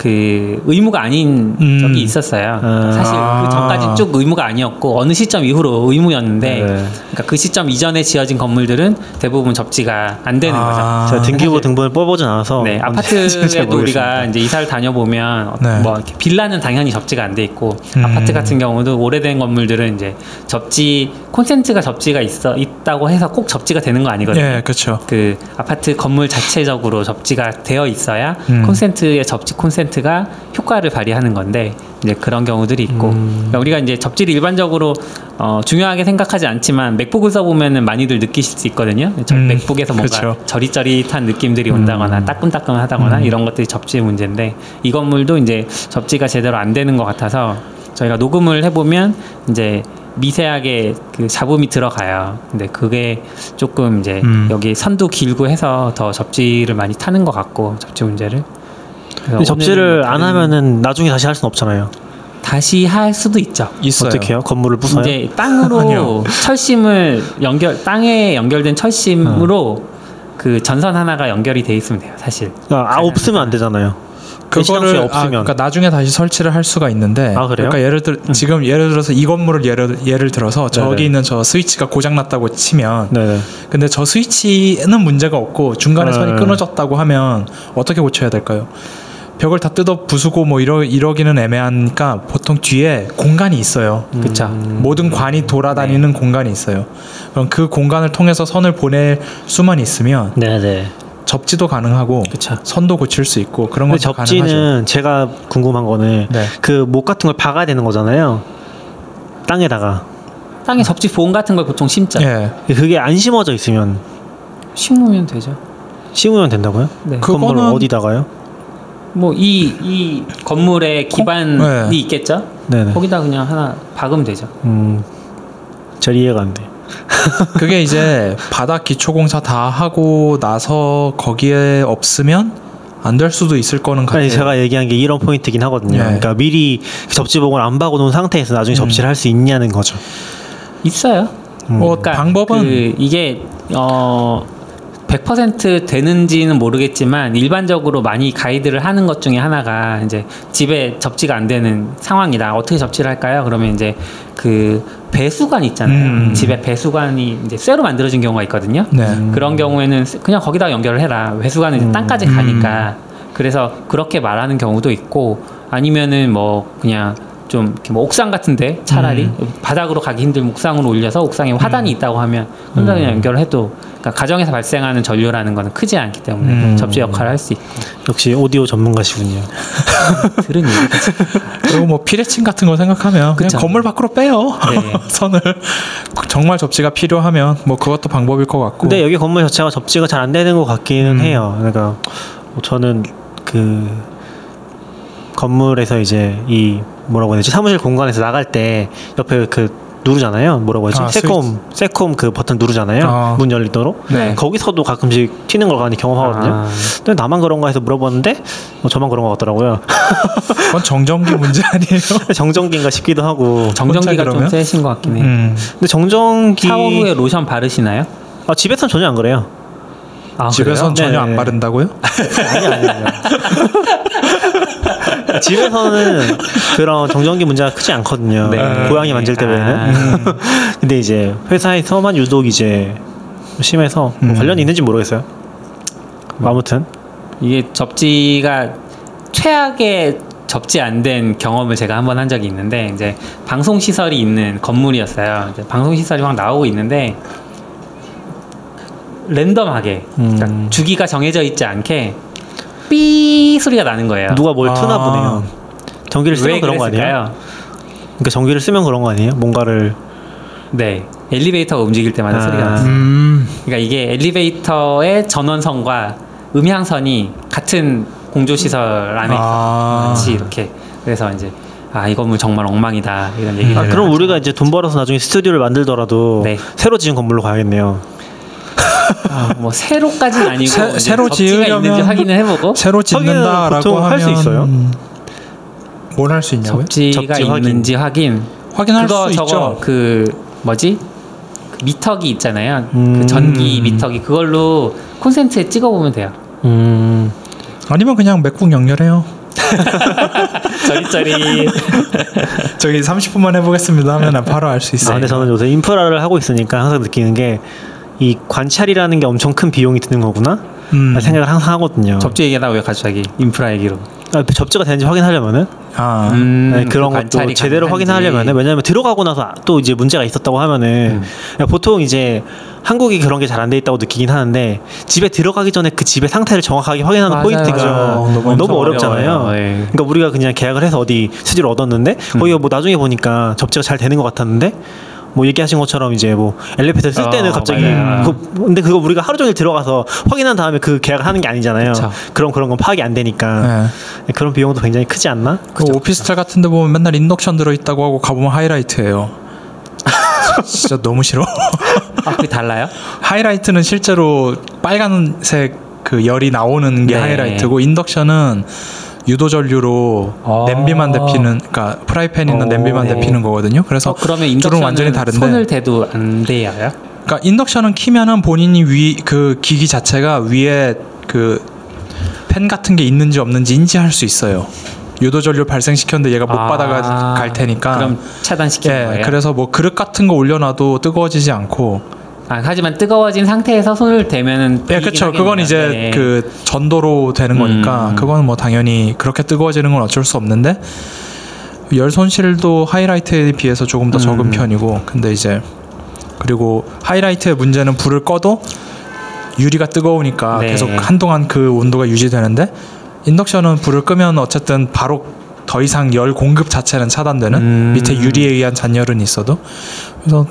그 의무가 아닌 음. 적이 있었어요. 아. 사실 그 전까지 쭉 의무가 아니었고 어느 시점 이후로 의무였는데 네. 그러니까 그 시점 이전에 지어진 건물들은 대부분 접지가 안 되는 아. 거죠. 제가 등기부 등본을 뽑아보진 않아서 네, 아파트에도 우리가. 이제 이사를 다녀보면 어, 네. 뭐 빌라는 당연히 접지가 안 돼 있고 음. 아파트 같은 경우도 오래된 건물들은 이제 접지 콘센트가 접지가 있어 있다고 해서 꼭 접지가 되는 거 아니거든요. 예, 그렇죠. 그 아파트 건물 자체적으로 접지가 되어 있어야 음. 콘센트의 접지 콘센트 가 효과를 발휘하는 건데 이제 그런 경우들이 있고 음. 그러니까 우리가 이제 접지를 일반적으로 어, 중요하게 생각하지 않지만 맥북을 써보면은 많이들 느끼실 수 있거든요. 저 음, 맥북에서 뭔가 그쵸. 저릿저릿한 느낌들이 온다거나 따끔따끔하다거나 음. 이런 것들이 접지의 문제인데 이 건물도 이제 접지가 제대로 안 되는 것 같아서 저희가 녹음을 해보면 이제 미세하게 그 잡음이 들어가요. 근데 그게 조금 이제 음. 여기 선도 길고 해서 더 접지를 많이 타는 것 같고 접지 문제를 근데 접지를 안 하면은 나중에 다시 할 수는 없잖아요. 다시 할 수도 있죠. 있어요. 어떻게 해요? 건물을 부숴요? 이제 땅으로. 철심을 연결 땅에 연결된 철심으로 그 전선 하나가 연결이 돼 있으면 돼요. 사실. 아, 아, 없으면 안 되잖아요. 그거를 시간수에 아, 없으면. 그러니까 나중에 다시 설치를 할 수가 있는데 아, 그래요? 그러니까 예를 들 지금 예를 들어서 이 건물을 예를 예를 들어서 저기 네네. 있는 저 스위치가 고장 났다고 치면 네네. 근데 저 스위치는 문제가 없고 중간에 네. 선이 끊어졌다고 하면 어떻게 고쳐야 될까요? 벽을 다 뜯어 부수고 뭐 이러 이러기는 애매하니까 보통 뒤에 공간이 있어요. 그렇죠. 모든 관이 돌아다니는 공간이 있어요. 그럼 그 공간을 통해서 선을 보낼 수만 있으면 네네. 접지도 가능하고 그쵸. 선도 고칠 수 있고 그런 근데 것도 가능하죠. 접지는 제가 궁금한 거는 네. 그목 같은 걸 박아야 되는 거잖아요. 땅에다가 땅에 접지 보온 같은 걸 보통 심죠. 예. 그게 안 심어져 있으면 심으면 되죠. 심으면 된다고요? 네. 그- 그거는- 어디다가요? 뭐이이 건물의 기반이 네. 있겠죠. 네네. 거기다 그냥 하나 박으면 되죠. 음, 잘 이해가 안 돼. 그게 이제 바닥 기초 공사 다 하고 나서 거기에 없으면 안 될 수도 있을 거는 같아요. 아니 제가 얘기한 게 이런 포인트긴 하거든요. 네. 그러니까 미리 접지봉을 안 박아 놓은 상태에서 나중에 접지를 할수 있냐는 거죠. 있어요. 음. 뭐 그러니까 방법은 그 이게 어 100% 되는지는 모르겠지만 일반적으로 많이 가이드를 하는 것 중에 하나가 이제 집에 접지가 안 되는 상황이다. 어떻게 접지를 할까요? 그러면 이제 그 배수관 있잖아요. 음. 집에 배수관이 이제 쇠로 만들어진 경우가 있거든요. 네. 그런 경우에는 그냥 거기다 연결을 해라. 배수관은 이제 음. 땅까지 가니까. 그래서 그렇게 말하는 경우도 있고 아니면은 뭐 그냥 좀 이렇게 뭐 옥상 같은데 차라리 바닥으로 가기 힘들면 옥상으로 올려서 옥상에 화단이 있다고 하면 혼자 그냥 연결을 해도 그러니까 가정에서 발생하는 전류라는 거는 크지 않기 때문에 음. 접지 역할을 할 수 있고 역시 오디오 전문가시군요. 들은 얘기겠죠. 그리고 뭐 피레침 같은 거 생각하면 그냥 그쵸. 건물 밖으로 빼요. 네. 선을 정말 접지가 필요하면 뭐 그것도 방법일 것 같고. 근데 여기 건물 자체가 접지가 잘 안 되는 것 같기는 음. 해요. 그러니까 뭐 저는 그 건물에서 이제 이 뭐라고 해야 되지 사무실 공간에서 나갈 때 옆에 그 누르잖아요. 뭐라고 하지? 아, 세콤 세콤 그 버튼 누르잖아요. 아. 문 열리도록. 네. 거기서도 가끔씩 튀는 걸 많이 경험하거든요. 아. 근데 나만 그런가 해서 물어봤는데 뭐 저만 그런 것 같더라고요. 그건 정전기 문제 아니에요. 정전기인가 싶기도 하고. 정전기가 좀? 세신 것 같긴 해요. 음. 근데 정전기 샤워 후에 로션 바르시나요? 아, 집에서는 전혀 안 그래요. 아, 그래요? 전혀 네네. 안 바른다고요? 아니 아니 아니. 집에서는 그런 정전기 문제가 크지 않거든요. 네. 고양이 만질 때 외에는. 아. 근데 이제 회사에서만 유독 이제 심해서 뭐 음. 관련이 있는지 모르겠어요. 뭐 아무튼 이게 접지가 최악의 접지 안 된 경험을 제가 한 번 한 적이 있는데 이제 방송 시설이 있는 건물이었어요. 방송 시설이 막 나오고 있는데 랜덤하게 그러니까 음. 주기가 정해져 있지 않게 삐 소리가 나는 거예요. 누가 뭘 아. 트나 보네요. 전기를 쓰면 왜 그런 거 아니에요? 그러니까 전기를 쓰면 그런 거 아니에요? 뭔가를 네, 엘리베이터가 움직일 때마다 아. 소리가 났어요. 음. 그러니까 이게 엘리베이터의 전원선과 음향선이 같은 공조 시설 안에 아. 같이 이렇게 그래서 이제 아 이 건물 정말 엉망이다 이런 얘기를 아, 그럼 하죠. 우리가 이제 돈 벌어서 나중에 스튜디오를 만들더라도 네. 새로 지은 건물로 가야겠네요. 아, 뭐 새로까지는 아니고 새- 새로 지으려면- 있는지 확인을 해보고 새로 짓는다라고 하면 할수 있어요? 뭘 할 수 있냐고요? 접지가 접지 확인. 있는지 확인 확인할 그거 수 있죠. 그 뭐지 그 미터기 있잖아요 음. 그 전기 미터기 그걸로 콘센트에 찍어보면 돼요 음. 아니면 그냥 맥북 연결해요. 저리저리 저기 30분만 해보겠습니다 하면 바로 알수 아, 있어요. 근데 저는 요새 인프라를 하고 있으니까 항상 느끼는 게 이 관찰이라는 게 엄청 큰 비용이 드는 거구나 음. 생각을 항상 하거든요. 접지 얘기하다 왜 갑자기 인프라 얘기로 아, 접지가 되는지 확인하려면은 아. 음, 네, 그런 그 것도 제대로. 확인하려면은 왜냐하면 들어가고 나서 또 이제 문제가 있었다고 하면은 음. 그냥 보통 이제 한국이 그런 게 잘 안 돼 있다고 느끼긴 하는데 집에 들어가기 전에 그 집의 상태를 정확하게 확인하는 맞아요, 포인트가 맞아요. 너무, 엄청 어렵잖아요. 네. 그러니까 우리가 그냥 계약을 해서 어디 스튜디오를 얻었는데 음. 거기가 뭐 나중에 보니까 접지가 잘 되는 것 같았는데 뭐 얘기하신 것처럼 이제 뭐 엘리베이터 쓸 때는 어, 갑자기 맞아요. 그거- 근데 그거 우리가 하루 종일 들어가서 확인한 다음에 그 계약을 하는 게 아니잖아요. 그쵸. 그럼 그런 건 파악이 안 되니까 네. 그런 비용도 굉장히 크지 않나? 그 오피스텔 같은데 보면 맨날 인덕션 들어있다고 하고 가보면 하이라이트예요. 진짜 너무 싫어. 아 그게 달라요? 하이라이트는 실제로 빨간색 그 열이 나오는 게 네. 하이라이트고 인덕션은 유도 전류로 아. 냄비만 데피는 그러니까 프라이팬 있는 오. 냄비만 데피는 거거든요. 그래서 어, 그러면 인덕션은 완전히 다른데 손을 대도 안 돼요? 그러니까 인덕션은 키면은 본인이 위 그 기기 자체가 위에 그 팬 같은 게 있는지 없는지 인지할 수 있어요. 유도 전류 발생시켰는데 얘가 못 아, 받아가 갈 테니까. 그럼 차단시키는 예, 거예요? 그래서 뭐 그릇 같은 거 올려놔도 뜨거워지지 않고. 아, 하지만 뜨거워진 상태에서 손을 대면은 예, 그렇죠. 그건. 이제 네. 그 전도로 되는 거니까 음. 그건 뭐 당연히 그렇게 뜨거워지는 건 어쩔 수 없는데 열 손실도 하이라이트에 비해서 조금 더 적은 음. 편이고 근데 이제 그리고 하이라이트의 문제는 불을 꺼도 유리가 뜨거우니까 네. 계속 한동안 그 온도가 유지되는데 인덕션은 불을 끄면 어쨌든 바로 더 이상 열 공급 자체는 차단되는 음. 밑에 유리에 의한 잔열은 있어도 그래서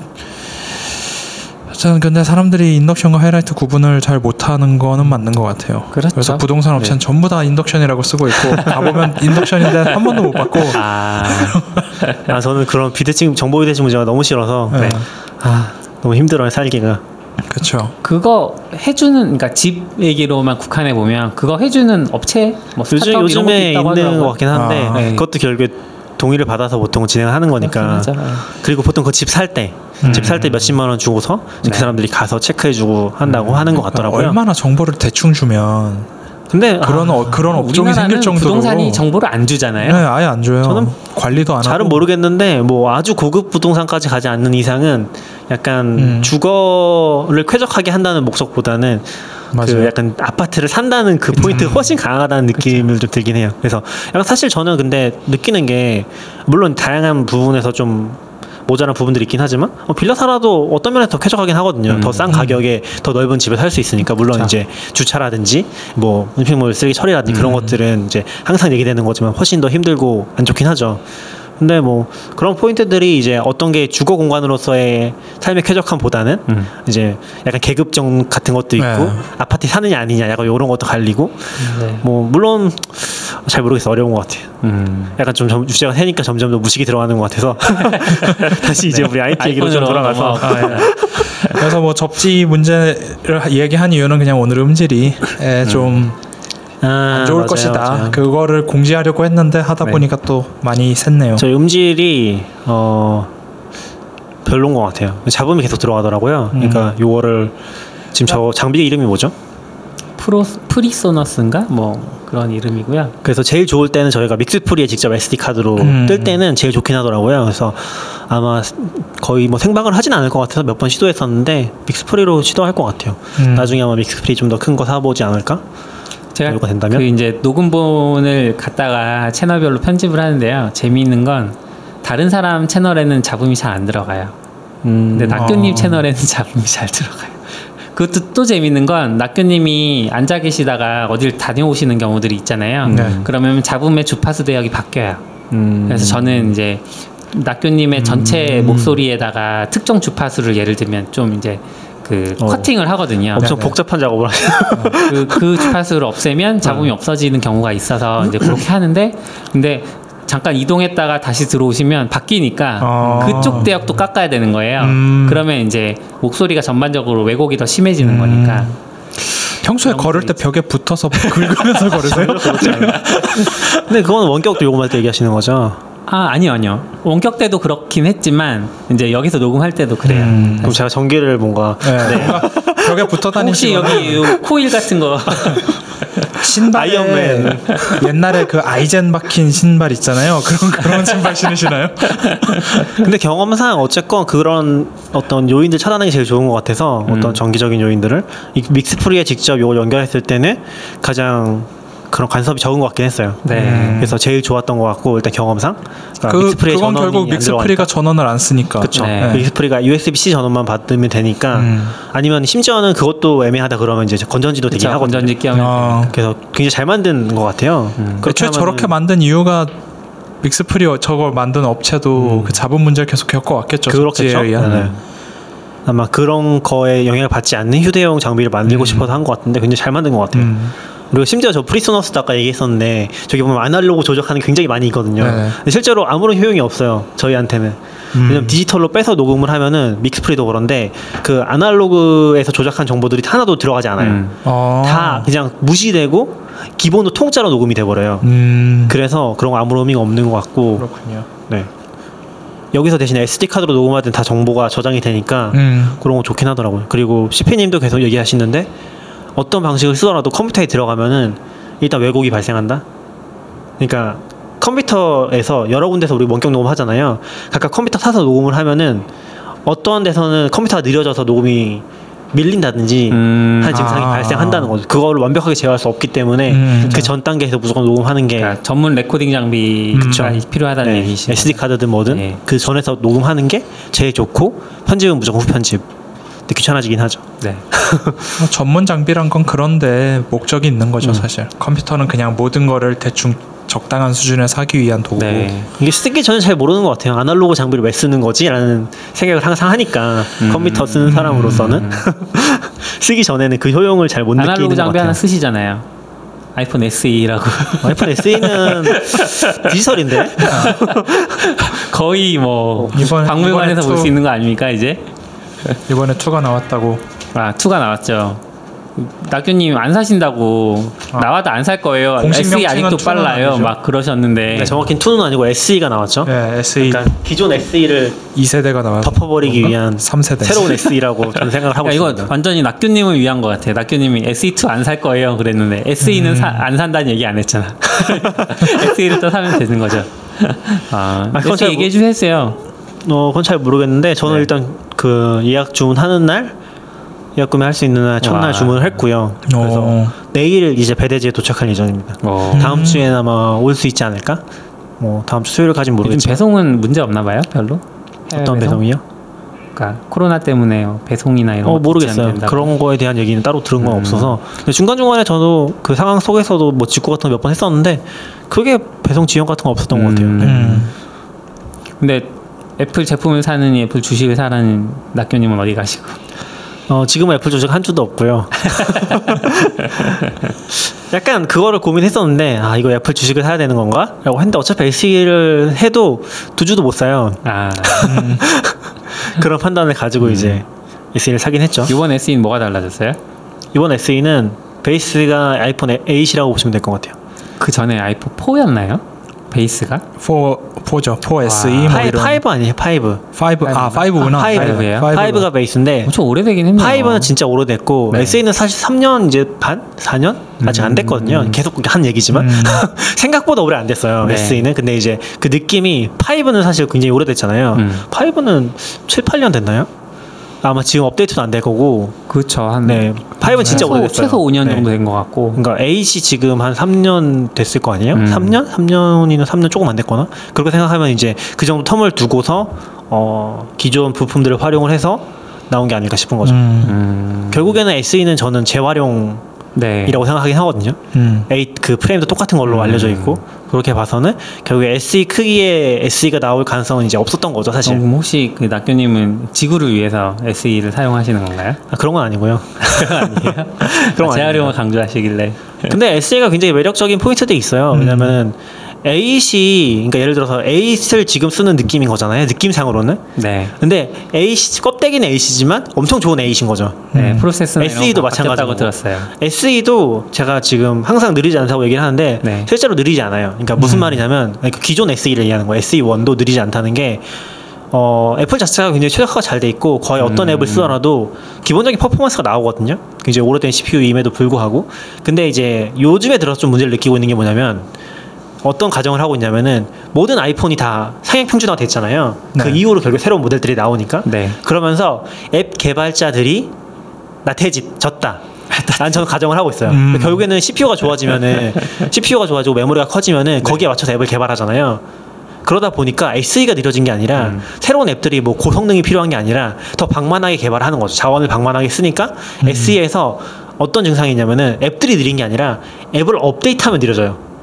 저는 근데 사람들이 인덕션과 하이라이트 구분을 잘 못하는 거는 맞는 것 같아요. 그렇죠. 래서 부동산 업체는 네. 전부 다 인덕션이라고 쓰고 있고 가보면 인덕션인데 한 번도 못 받고 아, 아 저는 그런 비대칭 정보 비대칭 문제가 너무 싫어서 네. 아 너무 힘들어요 살기가. 그렇죠. 그거 해주는 그러니까 집 얘기로만 국한해 보면 그거 해주는 업체 뭐 요즘 요즘에 있다고 있는 하더라고요. 것 같긴 한데 아, 네. 그것도 결국에 동의를 받아서 보통 진행하는 거니까. 하죠. 그리고 보통 그 집 살 때, 집살 때 몇십만 원 주고서 네. 그 사람들이 가서 체크해주고 한다고 하는 것 같더라고요. 그러니까 얼마나 정보를 대충 주면 근데 그런 아, 어, 그런 업종이 생길 정도로 부동산이 정보를 안 주잖아요. 네, 아예 안 줘요. 저는 관리도 안 하고. 잘은 모르겠는데 뭐 아주 고급 부동산까지 가지 않는 이상은 약간 음. 주거를 쾌적하게 한다는 목적보다는 맞아요. 그 약간 아파트를 산다는 그 포인트가 훨씬 강하다는 느낌을 좀 들긴 해요. 그래서 약간 사실 저는 근데 느끼는 게 물론 다양한 부분에서 좀 모자란 부분들이 있긴 하지만 어, 빌려 살아도 어떤 면에서 더 쾌적하긴 하거든요. 음. 더싼 가격에 더 넓은 집에 살 수 있으니까 물론 그쵸. 이제 주차라든지 뭐 음식물 쓰레기 처리라든지 그런 음. 것들은 이제 항상 얘기되는 거지만 훨씬 더 힘들고 안 좋긴 하죠. 근데 뭐 그런 포인트들이 이제 어떤 게 주거 공간으로서의 삶의 쾌적함보다는 음. 이제 약간 계급적 같은 것도 있고 네. 아파트 사느냐 아니냐 약간 이런 것도 갈리고 네. 뭐 물론 잘 모르겠어 어려운 것 같아요. 음. 약간 좀 점- 주제가 새니까 점점 더 무식이 들어가는 것 같아서 다시 이제 우리 IT 얘기로 좀 네. 돌아가서 넘어가고. 그래서 뭐 접지 문제를 얘기한 이유는 그냥 오늘 음질이 에, 좀 안 아, 좋을 맞아요, 것이다. 맞아요. 그거를 공지하려고 했는데 하다 네. 보니까 또 많이 샜네요. 저희 음질이 어 별론 것 같아요. 잡음이 계속 들어가더라고요. 음. 그러니까 요거를 지금 저 장비 이름이 뭐죠? 프로 프리소너스인가 뭐 그런 이름이고요. 그래서 제일 좋을 때는 저희가 믹스프리에 직접 SD 카드로 음. 뜰 때는 제일 좋긴 하더라고요. 그래서 아마 거의 뭐 생방을 하진 않을 것 같아서 몇 번 시도했었는데 믹스프리로 시도할 것 같아요. 음. 나중에 아마 믹스프리 좀 더 큰 거 사보지 않을까? 제가 이거가 된다면? 그 이제 녹음본을 갖다가 채널별로 편집을 하는데요. 재미있는 건 다른 사람 채널에는 잡음이 잘 안 들어가요. 음, 근데 낙교님 어. 채널에는 잡음이 잘 들어가요. 그것도 또 재밌는 건 낙교님이 앉아 계시다가 어딜 다녀오시는 경우들이 있잖아요. 네. 그러면 잡음의 주파수 대역이 바뀌어요. 음, 그래서 저는 이제 낙교님의 전체 음. 목소리에다가 특정 주파수를 예를 들면 좀 이제 그 어. 커팅을 하거든요. 엄청 네네. 복잡한 작업을 하시요 그, 그 주파수를 없애면 잡음이 없어지는 경우가 있어서 이제 그렇게 하는데 근데 잠깐 이동했다가 다시 들어오시면 바뀌니까 아. 그쪽 대역도 깎아야 되는 거예요. 음. 그러면 이제 목소리가 전반적으로 왜곡이 더 심해지는 음. 거니까. 평소에 걸을 때 벽에 붙어서 긁으면서 걸으세요? 근데 그건 원격 녹음할 때 얘기하시는 거죠? 아 아니요 아니요 원격 때도 그렇긴 했지만 이제 여기서 녹음할 때도 그래요. 음. 그럼 제가 전기를 뭔가 네. 뭔가 벽에 붙어 혹시 다니시거나 여기 요 코일 같은 거 신발에 아이언맨. 옛날에 그 아이젠 박힌 신발 있잖아요. 그런 그런 신발 신으시나요? 근데 경험상 어쨌건 그런 어떤 요인들 차단하는 게 제일 좋은 것 같아서 음. 어떤 정기적인 요인들을 이 믹스프리에 직접 요걸 연결했을 때는 가장 그런 간섭이 적은 것 같긴 했어요. 네. 음. 그래서 제일 좋았던 것 같고 일단 경험상 그러니까 그 믹스프리에 그건 결국 안 믹스프리가 전원을 안 쓰니까. 그렇죠. 네. 믹스프리가 USB-C 전원만 받으면 되니까 음. 아니면 심지어는 그것도 애매하다 그러면 이제 건전지도 되긴 하거든요. 건전지 끼우면 아, 그래서 굉장히 잘 만든 것 같아요. 음. 애초에 저렇게 만든 이유가 믹스프리 저걸 만든 업체도 음. 그 잡음 문제를 계속 겪어왔겠죠. 그렇겠죠. 의한. 네. 아마 그런 거에 영향을 받지 않는 휴대용 장비를 만들고 음. 싶어서 한 것 같은데 굉장히 잘 만든 것 같아요. 음. 그리고 심지어 저 프리소너스도 아까 얘기했었는데 저기 보면 아날로그 조작하는 게 굉장히 많이 있거든요. 네. 근데 실제로 아무런 효용이 없어요. 저희한테는. 왜냐면 디지털로 빼서 녹음을 하면은 믹스프리도 그런데 그 아날로그에서 조작한 정보들이 하나도 들어가지 않아요. 음. 어. 다 그냥 무시되고 기본으로 통짜로 녹음이 돼버려요. 음. 그래서 그런 거 아무런 의미가 없는 것 같고 그렇군요. 네. 여기서 대신 SD 카드로 녹음할 땐다 정보가 저장이 되니까 음. 그런 거 좋긴 하더라고요. 그리고 CP님도 계속 얘기하시는데 어떤 방식을 쓰더라도 컴퓨터에 들어가면은 일단 왜곡이 발생한다. 그러니까 컴퓨터에서 여러 군데서 우리 원격 녹음 하잖아요. 각각 컴퓨터 사서 녹음을 하면은 어떤 데서는 컴퓨터가 느려져서 녹음이 밀린다든지 음. 하는 증상이 아. 발생한다는 거죠. 그거를 완벽하게 제어할 수 없기 때문에 음. 그 전 단계에서 무조건 녹음하는 게 그러니까 전문 레코딩 장비가 필요하다는 네, 얘기시죠. SD 카드든 뭐든 네. 그 전에서 녹음하는 게 제일 좋고 편집은 무조건 후편집. 근데 귀찮아지긴 하죠. 네. 뭐 전문 장비란 건 그런데 목적이 있는 거죠, 음. 사실. 컴퓨터는 그냥 모든 거를 대충 적당한 수준에서 하기 위한 도구고. 네. 이게 쓰기 전에 잘 모르는 것 같아요. 아날로그 장비를 왜 쓰는 거지라는 생각을 항상 하니까 음. 컴퓨터 쓰는 사람으로서는 쓰기 전에는 그 효용을 잘 못 느끼는 아날로그 것 장비 같아요. 하나 쓰시잖아요. 아이폰 SE라고 아이폰 SE는 디지털인데 거의 뭐 이번- 박물관에서 볼수 또- 있는 거 아닙니까 이제? 이번에 투가 나왔다고. 아 투가 나왔죠. 낙규님 안 사신다고 아. 나와도 안 살 거예요. 공식 SE 아직도 투는 빨라요. 아니죠? 막 그러셨는데 네, 정확히 2는 아니고 SE가 나왔죠. 예, SE 그러니까 기존 SE를 2세대가 나왔 덮어버리기 위한 3세대. 새로운 SE라고 저는 생각을 하고 야, 이거 있습니다. 완전히 낙규님을 위한 것 같아 요. 낙규님이 SE2 안 살 거예요. 그랬는데 SE는 음. 안 산다는 얘기 안 했잖아. SE를 또 사면 되는 거죠. 아, 아, 그건 SE 잘 얘기해 주세요. 어, 그건 잘 모르겠는데 저는 네. 일단 그 예약 주문하는 날 예약 구매할 수 있는 날 첫날 와. 주문을 했고요. 그래서 어. 내일 이제 배대지에 도착할 예정입니다. 어. 다음 주에는 아마 올 수 있지 않을까? 뭐 다음 주 수요일까지는 모르겠지만 배송은 문제 없나 봐요, 별로? 어떤 배송? 배송 이요? 그러니까 코로나 때문에 배송이나 이런 어거 모르겠어요. 그런 거에 대한 얘기는 따로 들은 건 음. 없어서 근데 중간 중간에 저도 그 상황 속에서도 뭐 직구 같은 거 몇 번 했었는데 그게 배송 지연 같은 거 없었던 것 같아요. 음. 네. 음. 근데 애플 제품을 사느니 애플 주식을 사는 낙교님은 어디 가시고? 어, 지금은 애플 주식 한 주도 없고요. 약간 그거를 고민했었는데 아 이거 애플 주식을 사야 되는 건가? 라고 했는데 어차피 SE를 해도 두 주도 못 사요. 아 그런 판단을 가지고 이제 SE를 사긴 했죠. 이번 SE는 뭐가 달라졌어요? 이번 SE는 베이스가 아이폰 8이라고 보시면 될 것 같아요. 그 전에 아이폰 4였나요? 베이스가? 4 4죠. 4 SE 뭐 파이, 이런. five 아니에요? five. 5 아, 5구나. five예요? five가 베이스인데 엄청 오래되긴 했네요. five는 진짜 오래됐고 네. SE는 사실 3년 이제 반? 4년? 아직 안 됐거든요. 계속 한 얘기지만 음. 생각보다 오래 안 됐어요. 네. SE는 근데 이제 그 느낌이 five는 사실 굉장히 오래됐잖아요. 음. five는 7, 8년 됐나요? 아마 지금 업데이트도 안 될 거고 그렇죠. 한네 파이브는 진짜 최소, 오래됐어요. 최소 5년 네. 정도 된 것 같고. 그러니까 H 지금 한 3년 됐을 거 아니에요? 음. 3년? 3년이나 3년 조금 안 됐거나 그렇게 생각하면 이제 그 정도 텀을 두고서 어 기존 부품들을 활용을 해서 나온 게 아닐까 싶은 거죠. 음. 음. 결국에는 SE는 저는 재활용 이라고 네. 생각하긴 하거든요. 음. 8그 프레임도 똑같은 걸로 음. 알려져 있고 그렇게 봐서는 결국에 SE 크기의 SE가 나올 가능성은 이제 없었던 거죠 사실. 그럼 혹시 그 낙교님은 지구를 위해서 SE를 사용하시는 건가요? 아, 그런 건 아니고요. 아니에요? 그런 거 재활용을. 강조하시길래. 근데 SE가 굉장히 매력적인 포인트도 있어요. 음. 왜냐면 은 8이 그러니까 예를 들어서 8을 지금 쓰는 느낌인 거잖아요. 느낌상으로는. 네. 근데 8 껍데기는 8이지만 엄청 좋은 8인 거죠. 네, 음. 프로세스는 SE 도 마찬가지고. 다고 들었어요. SE도 제가 지금 항상 느리지 않다고 얘기를 하는데 네. 실제로 느리지 않아요. 그러니까 무슨 말이냐면 그러니까 기존 SE를 얘기하는 거예요. SE1도 느리지 않다는 게 어, 애플 자체가 굉장히 최적화가 잘 돼 있고 거의 어떤 음. 앱을 쓰더라도 기본적인 퍼포먼스가 나오거든요. 굉장히 오래된 CPU임에도 불구하고. 근데 이제 요즘에 들어서 좀 문제를 느끼고 있는 게 뭐냐면 어떤 가정을 하고 있냐면은 모든 아이폰이 다 상향 평준화가 됐잖아요. 그 네. 이후로 결국 새로운 모델들이 나오니까. 네. 그러면서 앱 개발자들이 나태해졌다. 난 저는 가정을 하고 있어요. 음. 결국에는 CPU가 좋아지면은 CPU가 좋아지고 메모리가 커지면은 거기에 맞춰서 앱을 개발하잖아요. 그러다 보니까 SE가 느려진 게 아니라 음. 새로운 앱들이 뭐 고성능이 필요한 게 아니라 더 방만하게 개발하는 거죠. 자원을 방만하게 쓰니까 SE에서 어떤 증상이 있냐면은 앱들이 느린 게 아니라 앱을 업데이트하면 느려져요.